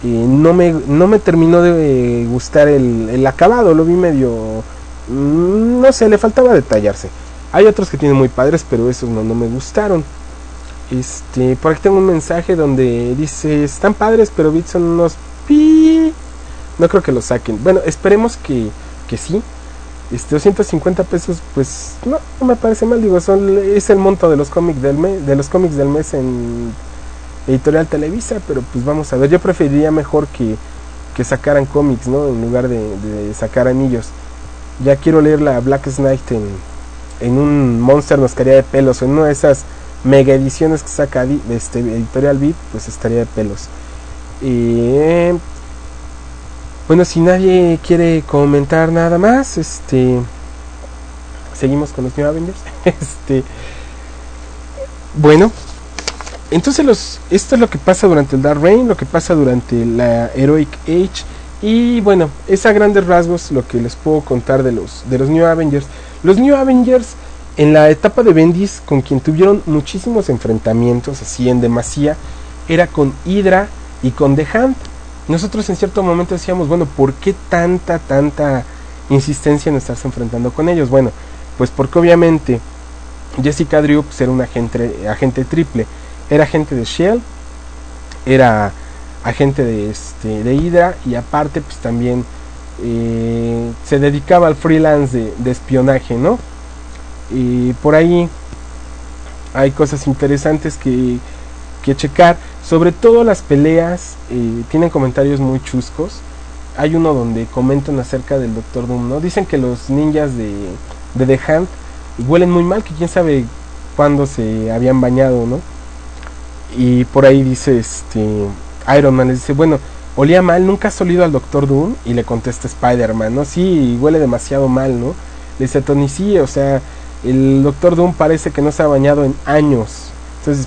Speaker 2: no, me, no me terminó de eh, gustar el, el acabado. Lo vi medio Mm, no sé, le faltaba detallarse. Hay otros que tienen muy padres, pero esos no, no me gustaron. Este, por aquí tengo un mensaje donde dice, están padres, pero bits son unos. No creo que los saquen. Bueno, esperemos que, que sí. Este, 250 pesos, pues no, no me parece mal. Digo, es el monto de los cómics del mes, de los cómics del mes en Editorial Televisa, pero pues vamos a ver. Yo preferiría mejor que, que sacaran cómics, ¿no? En lugar de, sacar anillos ya quiero leer la Black Knight en, en un Monster nos caería de pelos o en una de esas mega ediciones que saca este, Editorial Beat pues estaría de pelos Eh, bueno si nadie quiere comentar nada más este seguimos con los New Avengers este bueno entonces los esto es lo que pasa durante el Dark Reign lo que pasa durante la Heroic Age y bueno, es a grandes rasgos lo que les puedo contar de los, de los New Avengers. Los New Avengers en la etapa de Bendis, con quien tuvieron muchísimos enfrentamientos, así en demasía, era con Hydra y con The Hand. Nosotros en cierto momento decíamos, bueno, ¿por qué tanta, tanta insistencia en estarse enfrentando con ellos? Bueno, pues porque obviamente Jessica Drew pues, era un agente, agente triple. Era agente de Shell, era agente de este de Hydra y aparte pues también eh, se dedicaba al freelance de, de, espionaje no y por ahí hay cosas interesantes que, que checar sobre todo las peleas eh, tienen comentarios muy chuscos hay uno donde comentan acerca del Doctor Doom no dicen que los ninjas de, de The Hand huelen muy mal que quién sabe cuándo se habían bañado no y por ahí dice este Iron Man le dice, bueno, olía mal, nunca has olido al Doctor Doom y le contesta Spider-Man, ¿no? Sí, huele demasiado mal, ¿no? Le dice Tony, sí, o sea, el Doctor Doom parece que no se ha bañado en años. Entonces,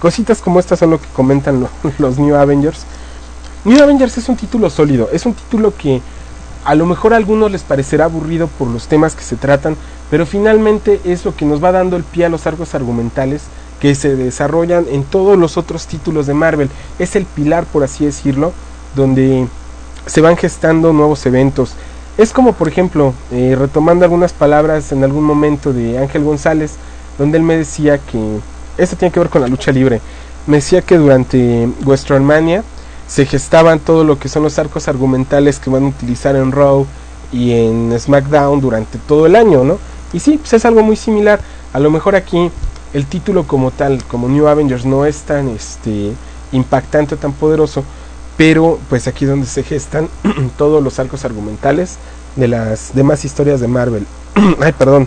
Speaker 2: cositas como estas son lo que comentan lo, los New Avengers. New Avengers es un título sólido, es un título que a lo mejor a algunos les parecerá aburrido por los temas que se tratan, pero finalmente es lo que nos va dando el pie a los arcos argumentales que se desarrollan en todos los otros títulos de Marvel. Es el pilar, por así decirlo, donde se van gestando nuevos eventos. Es como, por ejemplo, eh, retomando algunas palabras en algún momento de Ángel González, donde él me decía que esto tiene que ver con la lucha libre. Me decía que durante Westralmania se gestaban todo lo que son los arcos argumentales que van a utilizar en Raw y en SmackDown durante todo el año, ¿no? Y sí, pues es algo muy similar. A lo mejor aquí el título como tal, como New Avengers, no es tan este impactante tan poderoso, pero pues aquí es donde se gestan todos los arcos argumentales de las demás historias de Marvel. Ay, perdón.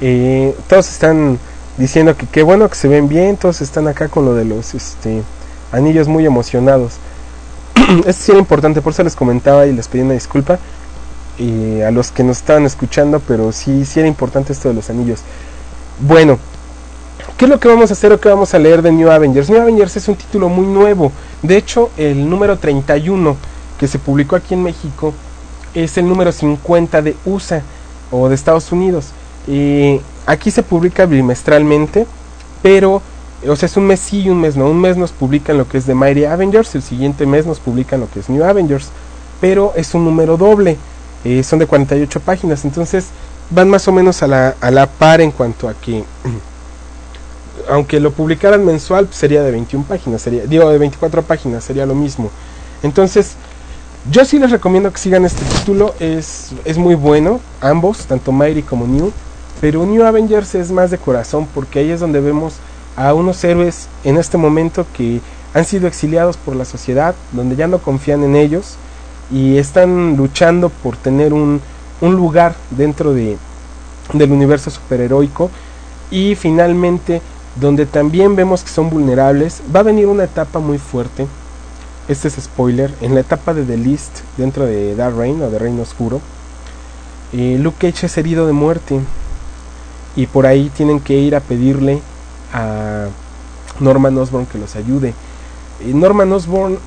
Speaker 2: Eh, todos están diciendo que qué bueno que se ven bien, todos están acá con lo de los este anillos muy emocionados. Esto sí era importante, por eso les comentaba y les pedí una disculpa eh, a los que nos estaban escuchando, pero sí, sí era importante esto de los anillos. Bueno, ¿qué es lo que vamos a hacer o qué vamos a leer de New Avengers? New Avengers es un título muy nuevo. De hecho, el número 31 que se publicó aquí en México es el número 50 de USA o de Estados Unidos. Eh, aquí se publica bimestralmente, pero, o sea, es un mes sí y un mes no. Un mes nos publican lo que es de Mighty Avengers, el siguiente mes nos publican lo que es New Avengers, pero es un número doble. Eh, son de 48 páginas, entonces van más o menos a la, a la par en cuanto a que aunque lo publicaran mensual pues sería de 21 páginas, sería digo de 24 páginas, sería lo mismo. Entonces, yo sí les recomiendo que sigan este título, es, es muy bueno, ambos, tanto Mighty como New, pero New Avengers es más de corazón porque ahí es donde vemos a unos héroes en este momento que han sido exiliados por la sociedad, donde ya no confían en ellos, y están luchando por tener un, un lugar dentro de, del universo superheroico. Y finalmente donde también vemos que son vulnerables va a venir una etapa muy fuerte. Este es spoiler en la etapa de The List dentro de Dark Reign o de Reino Oscuro eh, Luke Cage es herido de muerte y por ahí tienen que ir a pedirle a Norman Osborn que los ayude y Norman Osborn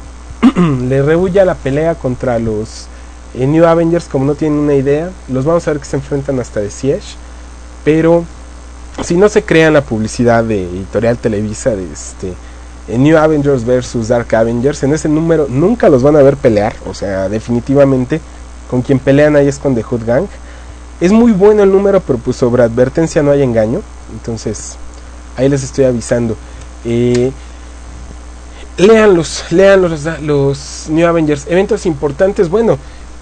Speaker 2: le rehuye la pelea contra los eh, New Avengers como no tienen una idea. Los vamos a ver que se enfrentan hasta de Siege. Pero si no se crean la publicidad de Editorial Televisa de este eh, New Avengers versus Dark Avengers, en ese número nunca los van a ver pelear. O sea, definitivamente con quien pelean ahí es con The Hood Gang. Es muy bueno el número, pero pues sobre advertencia no hay engaño. Entonces, ahí les estoy avisando. Eh, Leanlos, lean los, los New Avengers. Eventos importantes, bueno,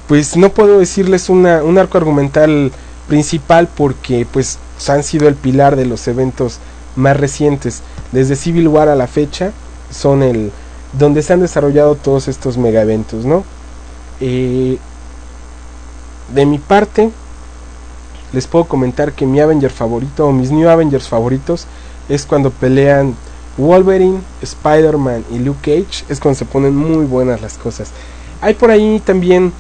Speaker 2: pues no puedo decirles una, un arco argumental principal porque pues han sido el pilar de los eventos más recientes. Desde Civil War a la fecha son el donde se han desarrollado todos estos mega eventos, ¿no? Eh, de mi parte, les puedo comentar que mi Avenger favorito o mis New Avengers favoritos es cuando pelean Wolverine, Spider-Man y Luke Cage es cuando se ponen muy buenas las cosas. Hay por ahí también,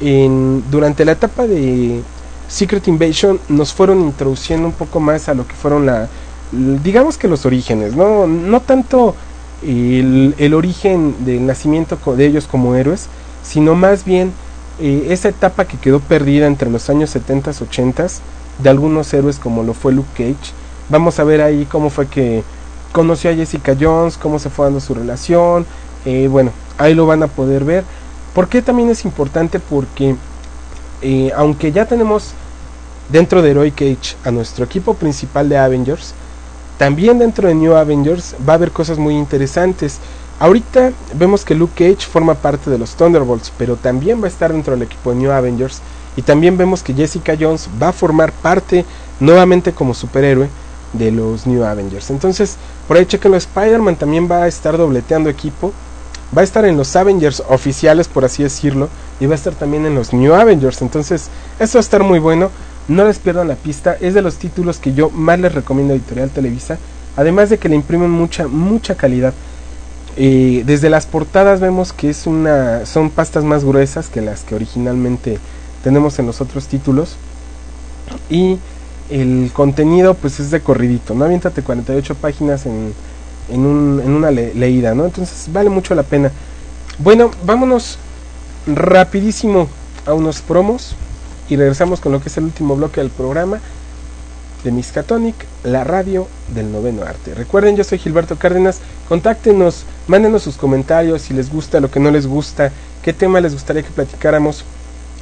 Speaker 2: en, durante la etapa de Secret Invasion, nos fueron introduciendo un poco más a lo que fueron la, digamos que los orígenes, no, no tanto el, el origen del nacimiento de ellos como héroes, sino más bien eh, esa etapa que quedó perdida entre los años 70s, 80s de algunos héroes como lo fue Luke Cage. Vamos a ver ahí cómo fue que conoció a Jessica Jones, cómo se fue dando su relación, eh, bueno, ahí lo van a poder ver. ¿Por qué también es importante? Porque eh, aunque ya tenemos dentro de Heroic Age a nuestro equipo principal de Avengers, también dentro de New Avengers va a haber cosas muy interesantes. Ahorita vemos que Luke Cage forma parte de los Thunderbolts, pero también va a estar dentro del equipo de New Avengers. Y también vemos que Jessica Jones va a formar parte nuevamente como superhéroe de los New Avengers. Entonces, por ahí chequenlo, Spider-Man también va a estar dobleteando equipo. Va a estar en los Avengers oficiales, por así decirlo. Y va a estar también en los New Avengers. Entonces, esto va a estar muy bueno. No les pierdan la pista. Es de los títulos que yo más les recomiendo a Editorial Televisa. Además de que le imprimen mucha, mucha calidad. Desde las portadas vemos que es una, son pastas más gruesas que las que originalmente tenemos en los otros títulos. Y el contenido pues es de corridito, ¿no? Aviéntate 48 páginas en, en, un, en una leída, ¿no? Entonces vale mucho la pena. Bueno, vámonos rapidísimo a unos promos y regresamos con lo que es el último bloque del programa de Miskatonic, la radio del noveno arte. Recuerden, yo soy Gilberto Cárdenas, contáctenos, mándenos sus comentarios si les gusta, lo que no les gusta, qué tema les gustaría que platicáramos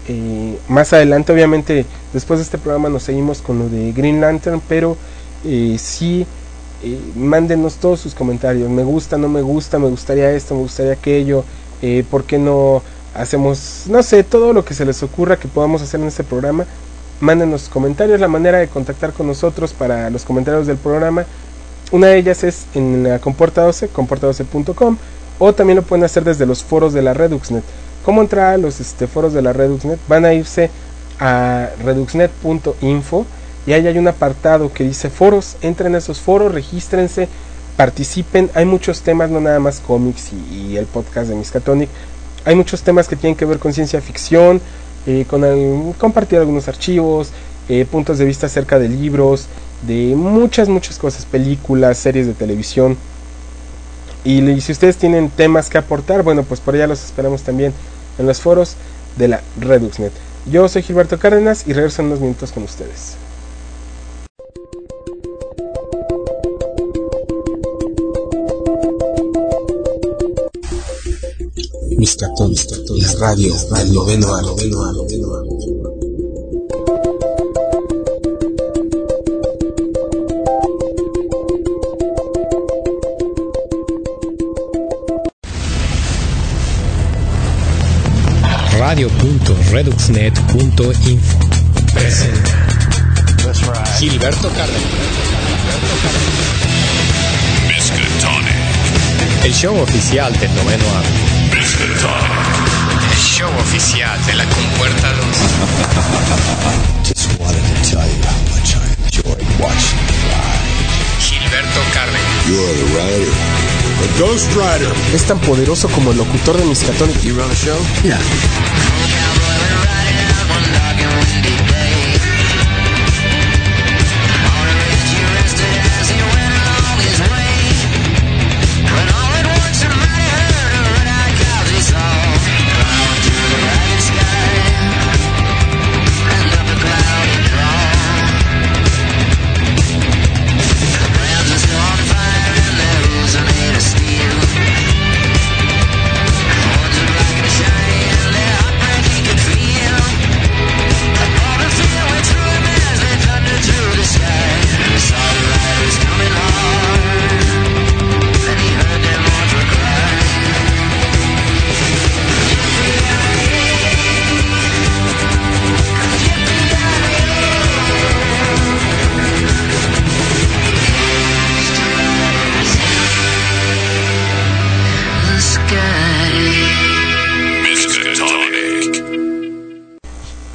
Speaker 2: eh, más adelante, obviamente, después de este programa nos seguimos con lo de Green Lantern, pero eh, sí, eh, mándenos todos sus comentarios. Me gusta, no me gusta, me gustaría esto, me gustaría aquello. Eh, ¿Por qué no hacemos, no sé, todo lo que se les ocurra que podamos hacer en este programa? Mándenos comentarios, la manera de contactar con nosotros para los comentarios del programa. Una de ellas es en la Comporta 12, comporta12.com, o también lo pueden hacer desde los foros de la Reduxnet. ¿Cómo entrar a los este, foros de la Reduxnet? Van a irse a reduxnet.info y ahí hay un apartado que dice foros. Entren a esos foros, regístrense, participen. Hay muchos temas, no nada más cómics y, el podcast de Miskatonic. Hay muchos temas que tienen que ver con ciencia ficción, eh, con compartir algunos archivos, eh, puntos de vista acerca de libros, de muchas, muchas cosas, películas, series de televisión. Y, si ustedes tienen temas que aportar, bueno, pues por allá los esperamos también en los foros de la Reduxnet. Yo soy Gilberto Cárdenas y regreso en unos minutos con ustedes.
Speaker 1: Miscatón, la radio del noveno a noveno a noveno
Speaker 6: reduxnet.info presenta Gilberto Cardenal. El show oficial del noveno arte. El show oficial de la compuerta 2. Gilberto Cardenal.
Speaker 1: Ghost Rider. Es tan poderoso como el locutor de Miskatonic.
Speaker 4: You run a show?
Speaker 1: Yeah.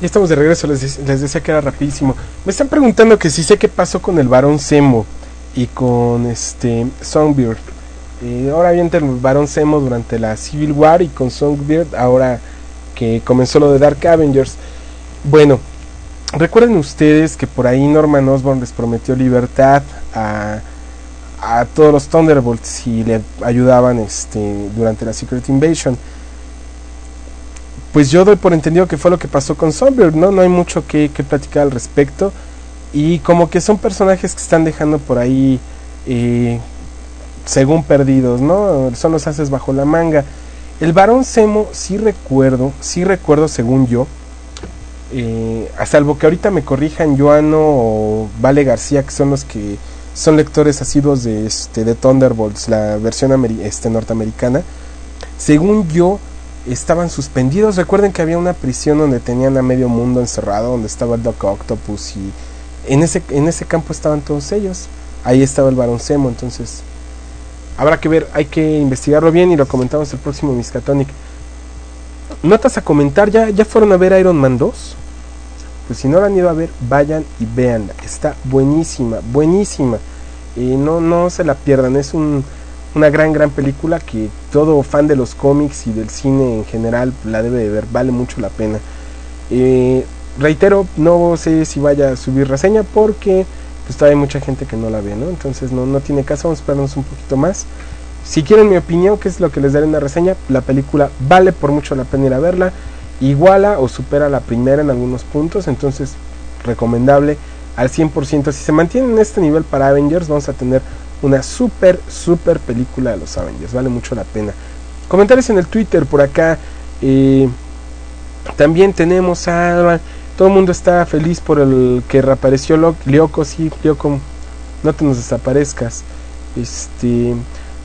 Speaker 2: Estamos de regreso, les, les decía que era rapidísimo. Me están preguntando que si sé qué pasó con el varón Semo y con este Songbird. Eh, ahora bien, el varón Semo durante la Civil War y con Songbird ahora que comenzó lo de Dark Avengers. Bueno, recuerden ustedes que por ahí Norman Osborn les prometió libertad a, a todos los Thunderbolts si le ayudaban este, durante la Secret Invasion pues yo doy por entendido que fue lo que pasó con Songbird, ¿no? No hay mucho que, que platicar al respecto. Y como que son personajes que están dejando por ahí, eh, según perdidos, ¿no? Son los haces bajo la manga. El varón Semo, sí recuerdo, sí recuerdo según yo, eh, a salvo que ahorita me corrijan Joano o Vale García, que son los que son lectores asiduos de, este, de Thunderbolts, la versión este, norteamericana. Según yo, estaban suspendidos. Recuerden que había una prisión donde tenían a medio mundo encerrado, donde estaba el Doc Octopus y en ese, en ese campo estaban todos ellos. Ahí estaba el Barón Semo, entonces habrá que ver, hay que investigarlo bien y lo comentamos el próximo Miskatonic. Notas a comentar, ¿ya, ya fueron a ver Iron Man 2? Pues si no la han ido a ver, vayan y véanla. Está buenísima, buenísima. Y no, no se la pierdan, es un, una gran, gran película que todo fan de los cómics y del cine en general la debe de ver, vale mucho la pena. Eh, reitero, no sé si vaya a subir reseña porque pues todavía hay mucha gente que no la ve, ¿no? Entonces no, no tiene caso, vamos a esperarnos un poquito más. Si quieren mi opinión, que es lo que les daré en la reseña, la película vale por mucho la pena ir a verla, iguala o supera la primera en algunos puntos, entonces recomendable al 100%. Si se mantiene en este nivel para Avengers, vamos a tener una super, super película de los Avengers. Vale mucho la pena. Comentarios en el Twitter por acá. eh, también tenemos a. Todo el mundo está feliz por el que reapareció Lyoko. Sí, Lyoko, no te nos desaparezcas. Este.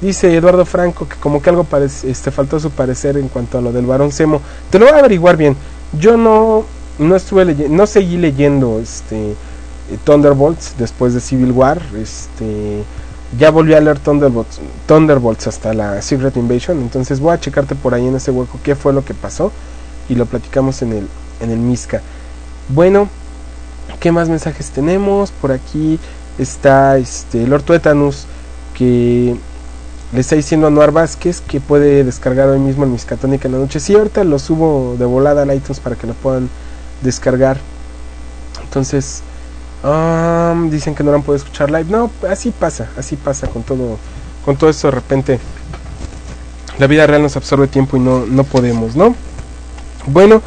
Speaker 2: Dice Eduardo Franco que como que algo parece, este, faltó a su parecer en cuanto a lo del varón Semo. Te lo voy a averiguar bien. Yo no, no estuve leyendo, no seguí leyendo este Thunderbolts después de Civil War. Este ya volví a leer Thunderbolts, Thunderbolts hasta la Secret Invasion. Entonces voy a checarte por ahí en ese hueco qué fue lo que pasó. Y lo platicamos en el, en el Misca. Bueno, ¿qué más mensajes tenemos? Por aquí está este Lord Tuetanus que le está diciendo a Noar Vázquez que puede descargar hoy mismo el Miskatonic en la noche. Sí, ahorita lo subo de volada al iTunes para que lo puedan descargar. Entonces, dicen que no lo han podido escuchar live. No, así pasa, así pasa con todo, con todo eso de repente. La vida real nos absorbe tiempo y no, no podemos, ¿no? Bueno,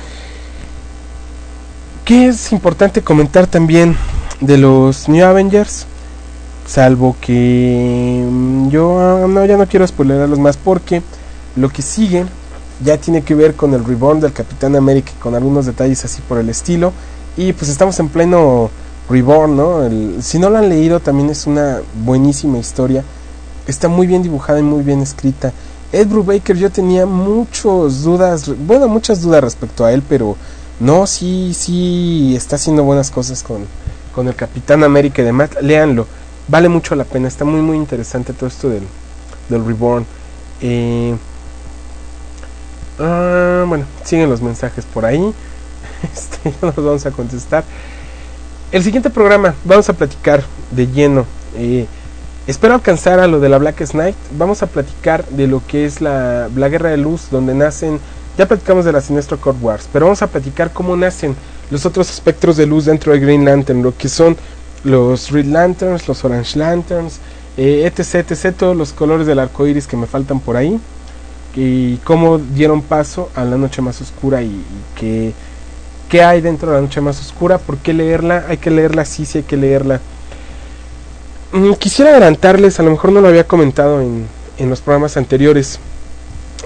Speaker 2: ¿qué es importante comentar también de los New Avengers? Salvo que mm, yo ah, no, ya no quiero spoilerarlos más porque lo que sigue ya tiene que ver con el reborn del Capitán América con algunos detalles así por el estilo. Y pues estamos en pleno reborn, ¿no? El- si no lo han leído también es una buenísima historia. Está muy bien dibujada y muy bien escrita. Ed Brubaker yo tenía muchas dudas, bueno, muchas dudas respecto a él, pero no, sí, sí está haciendo buenas cosas con, con el Capitán América y demás. Léanlo, vale mucho la pena, está muy, muy interesante todo esto del, del Reborn. Eh, ah, bueno, siguen los mensajes por ahí. Este, ya no los vamos a contestar. El siguiente programa vamos a platicar de lleno. eh, Espero alcanzar a lo de la Blackest Night. Vamos a platicar de lo que es la, Guerra de Luz, donde nacen. Ya platicamos de la Sinestro Court Wars, pero vamos a platicar cómo nacen los otros espectros de luz dentro de Green Lantern, lo que son los Red Lanterns, los Orange Lanterns, eh, etc, etc, todos los colores del arco iris que me faltan por ahí, y cómo dieron paso a la noche más oscura y, y qué, qué hay dentro de la noche más oscura, por qué leerla, hay que leerla, sí, sí hay que leerla. Mm, Quisiera adelantarles, a lo mejor no lo había comentado en, en los programas anteriores.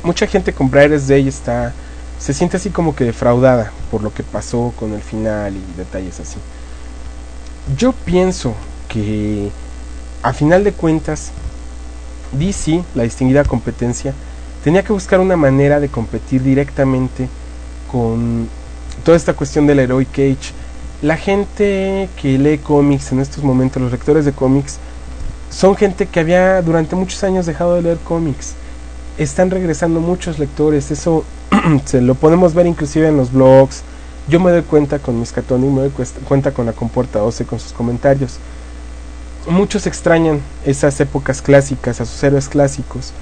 Speaker 2: Mucha gente con Brightest Day está, se siente así como que defraudada por lo que pasó con el final y detalles así. Yo pienso que a final de cuentas DC, la distinguida competencia, tenía que buscar una manera de competir directamente con toda esta cuestión del Heroic Age. La gente que lee cómics en estos momentos, los lectores de cómics, son gente que había durante muchos años dejado de leer cómics. Están regresando muchos lectores, eso se lo podemos ver inclusive en los blogs. Yo me doy cuenta con mis Catoni, me doy cuenta con la Comporta 12, con sus comentarios. Muchos extrañan esas épocas clásicas, a sus héroes clásicos.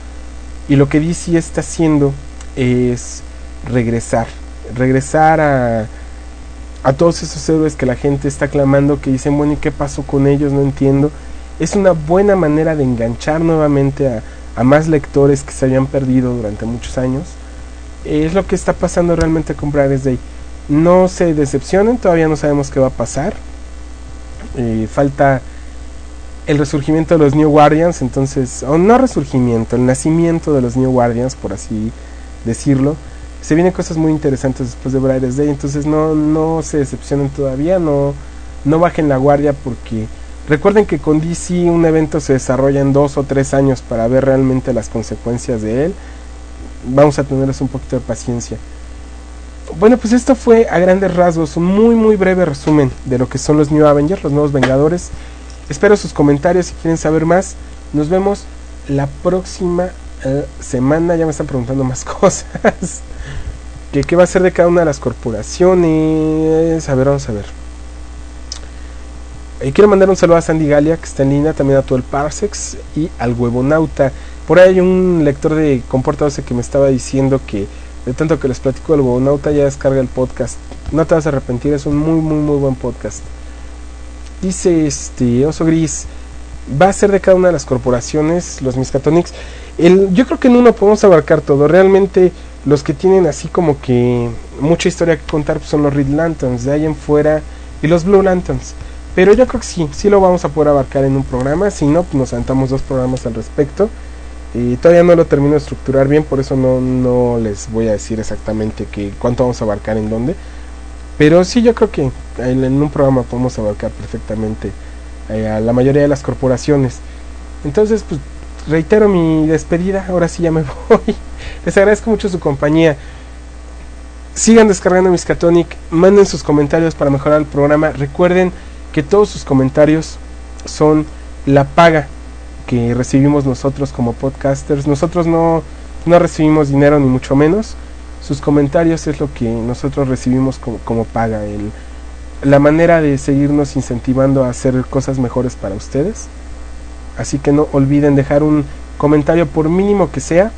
Speaker 2: Y lo que DC está haciendo es regresar, regresar a, a todos esos héroes que la gente está clamando, que dicen, bueno, ¿y qué pasó con ellos? No entiendo. Es una buena manera de enganchar nuevamente a, a más lectores que se habían perdido durante muchos años. Es lo que está pasando realmente con Brightest Day. No se decepcionen, todavía no sabemos qué va a pasar. Eh, falta el resurgimiento de los New Guardians, entonces, o no resurgimiento, el nacimiento de los New Guardians, por así decirlo. Se vienen cosas muy interesantes después de Brightest Day, entonces no, no se decepcionen todavía, no, no bajen la guardia porque recuerden que con DC un evento se desarrolla en dos o tres años para ver realmente las consecuencias de él. Vamos a tenerles un poquito de paciencia. Bueno, pues esto fue a grandes rasgos un muy muy breve resumen de lo que son los New Avengers, los nuevos Vengadores. Espero sus comentarios si quieren saber más. Nos vemos la próxima eh, semana. Ya me están preguntando más cosas. ¿Qué, ¿Qué va a ser de cada una de las corporaciones? A ver, vamos a ver. Eh, quiero mandar un saludo a Sandy Galia, que está en línea, también a todo el Parsex y al Huevonauta. Por ahí hay un lector de Comporta 12 que me estaba diciendo que de tanto que les platico del Huevonauta ya descarga el podcast. No te vas a arrepentir, es un muy, muy, muy buen podcast. Dice este Oso Gris, va a ser de cada una de las corporaciones, los Miskatonics. El, yo creo que en uno podemos abarcar todo. Realmente los que tienen así como que mucha historia que contar pues, son los Red Lanterns, de ahí en fuera, y los Blue Lanterns. Pero yo creo que sí, sí lo vamos a poder abarcar en un programa. Si no, pues nos aventamos dos programas al respecto. Y todavía no lo termino de estructurar bien, por eso no, no les voy a decir exactamente que cuánto vamos a abarcar en dónde. Pero sí, yo creo que en un programa podemos abarcar perfectamente eh, a la mayoría de las corporaciones. Entonces, pues reitero mi despedida. Ahora sí ya me voy. Les agradezco mucho su compañía. Sigan descargando Miskatonic. Manden sus comentarios para mejorar el programa. Recuerden que todos sus comentarios son la paga que recibimos nosotros como podcasters. Nosotros no, no recibimos dinero ni mucho menos. Sus comentarios es lo que nosotros recibimos como, como paga. El, la manera de seguirnos incentivando a hacer cosas mejores para ustedes. Así que no olviden dejar un comentario por mínimo que sea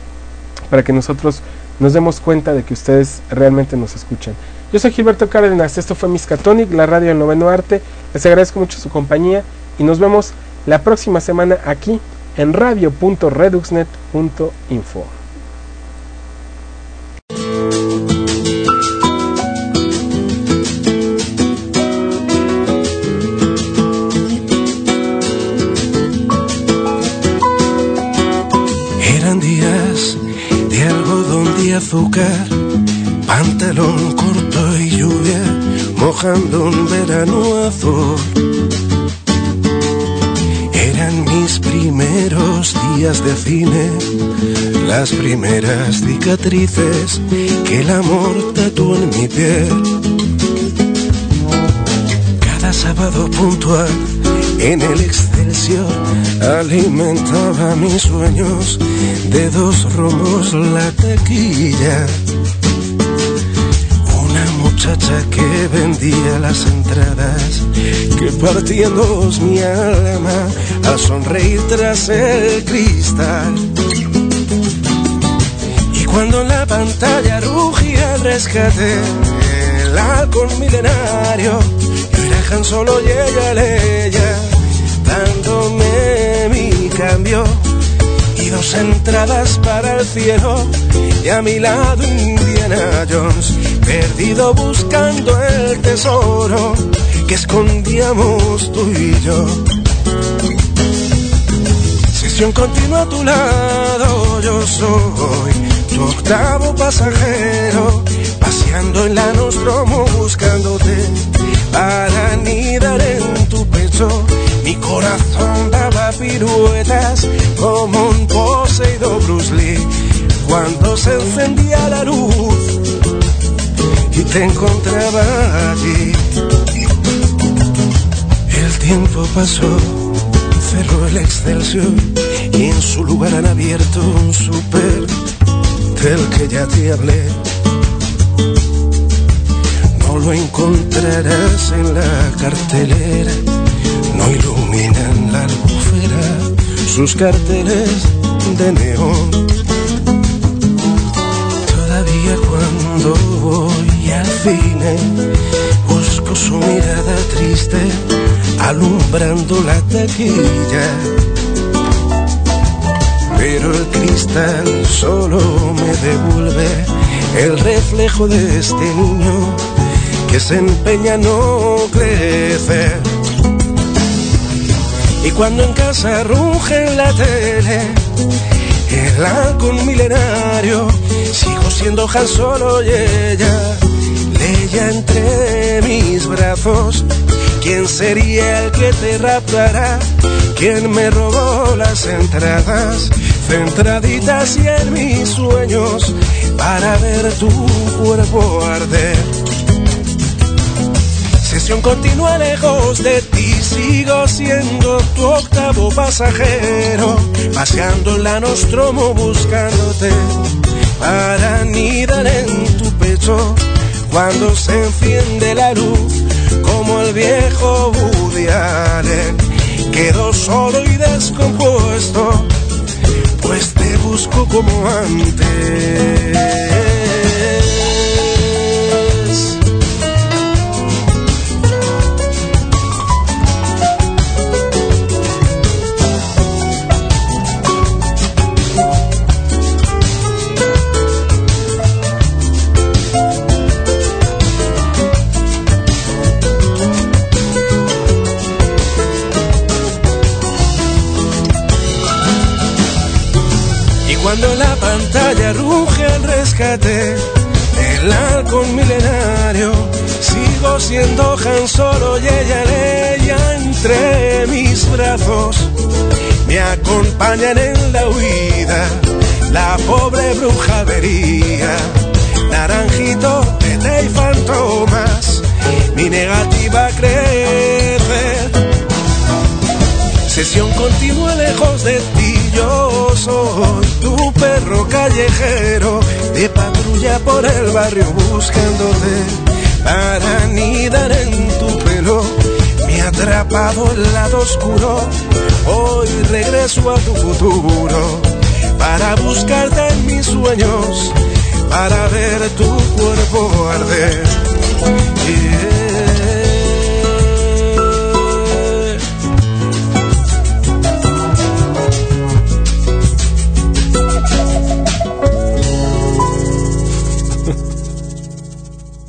Speaker 2: para que nosotros nos demos cuenta de que ustedes realmente nos escuchan. Yo soy Gilberto Cárdenas, esto fue Miskatonic, la radio del noveno arte. Les agradezco mucho su compañía y nos vemos la próxima semana aquí en radio.reduxnet.info.
Speaker 4: azúcar, pantalón corto y lluvia, mojando un verano azul. Eran mis primeros días de cine, las primeras cicatrices que el amor tatuó en mi piel. Cada sábado puntual en el Excelsior alimentaba mis sueños de dos rombos la taquilla. Una muchacha que vendía las entradas, que partían dos mi alma al sonreír tras el cristal. Y cuando en la pantalla rugía el rescate, el halcón milenario, yo era Han Solo y ella Leia, dándome mi cambio y dos entradas para el cielo y a mi lado Indiana Jones, perdido buscando el tesoro que escondíamos tú y yo. Sesión continua a tu lado, yo soy tu octavo pasajero, paseando en la Nostromo buscándote para anidar en tu pecho. Corazón daba piruetas como un poseído Bruce Lee cuando se encendía la luz y te encontraba allí. El tiempo pasó, cerró el Excelsior y en su lugar han abierto un super del que ya te hablé. No lo encontrarás en la cartelera, no iluminan la albufera sus carteles de neón. Todavía cuando voy al cine, busco su mirada triste, alumbrando la taquilla. Pero el cristal solo me devuelve el reflejo de este niño que se empeña a no crecer. Y cuando en casa ruge la tele, el halcón milenario, sigo siendo Han Solo y ella, entre mis brazos. ¿Quién sería el que te raptará? ¿Quién me robó las entradas? Centraditas y en mis sueños para ver tu cuerpo arder. Sesión continua lejos de sigo siendo tu octavo pasajero, paseando la Nostromo buscándote para anidar en tu pecho cuando se enciende la luz, como el viejo Woody Allen. Quedo solo y descompuesto, pues te busco como antes. Cuando la pantalla ruge el rescate, el halcón milenario, sigo siendo Han Solo y ella Leia entre mis brazos. Me acompañan en la huida, la pobre bruja vería, naranjito, Tete y fantomas, mi negativa crece. Sesión continua lejos de ti, yo soy tu perro callejero, de patrulla por el barrio buscándote para anidar en tu pelo. Me ha atrapado el lado oscuro, hoy regreso a tu futuro para buscarte en mis sueños, para ver tu cuerpo arder.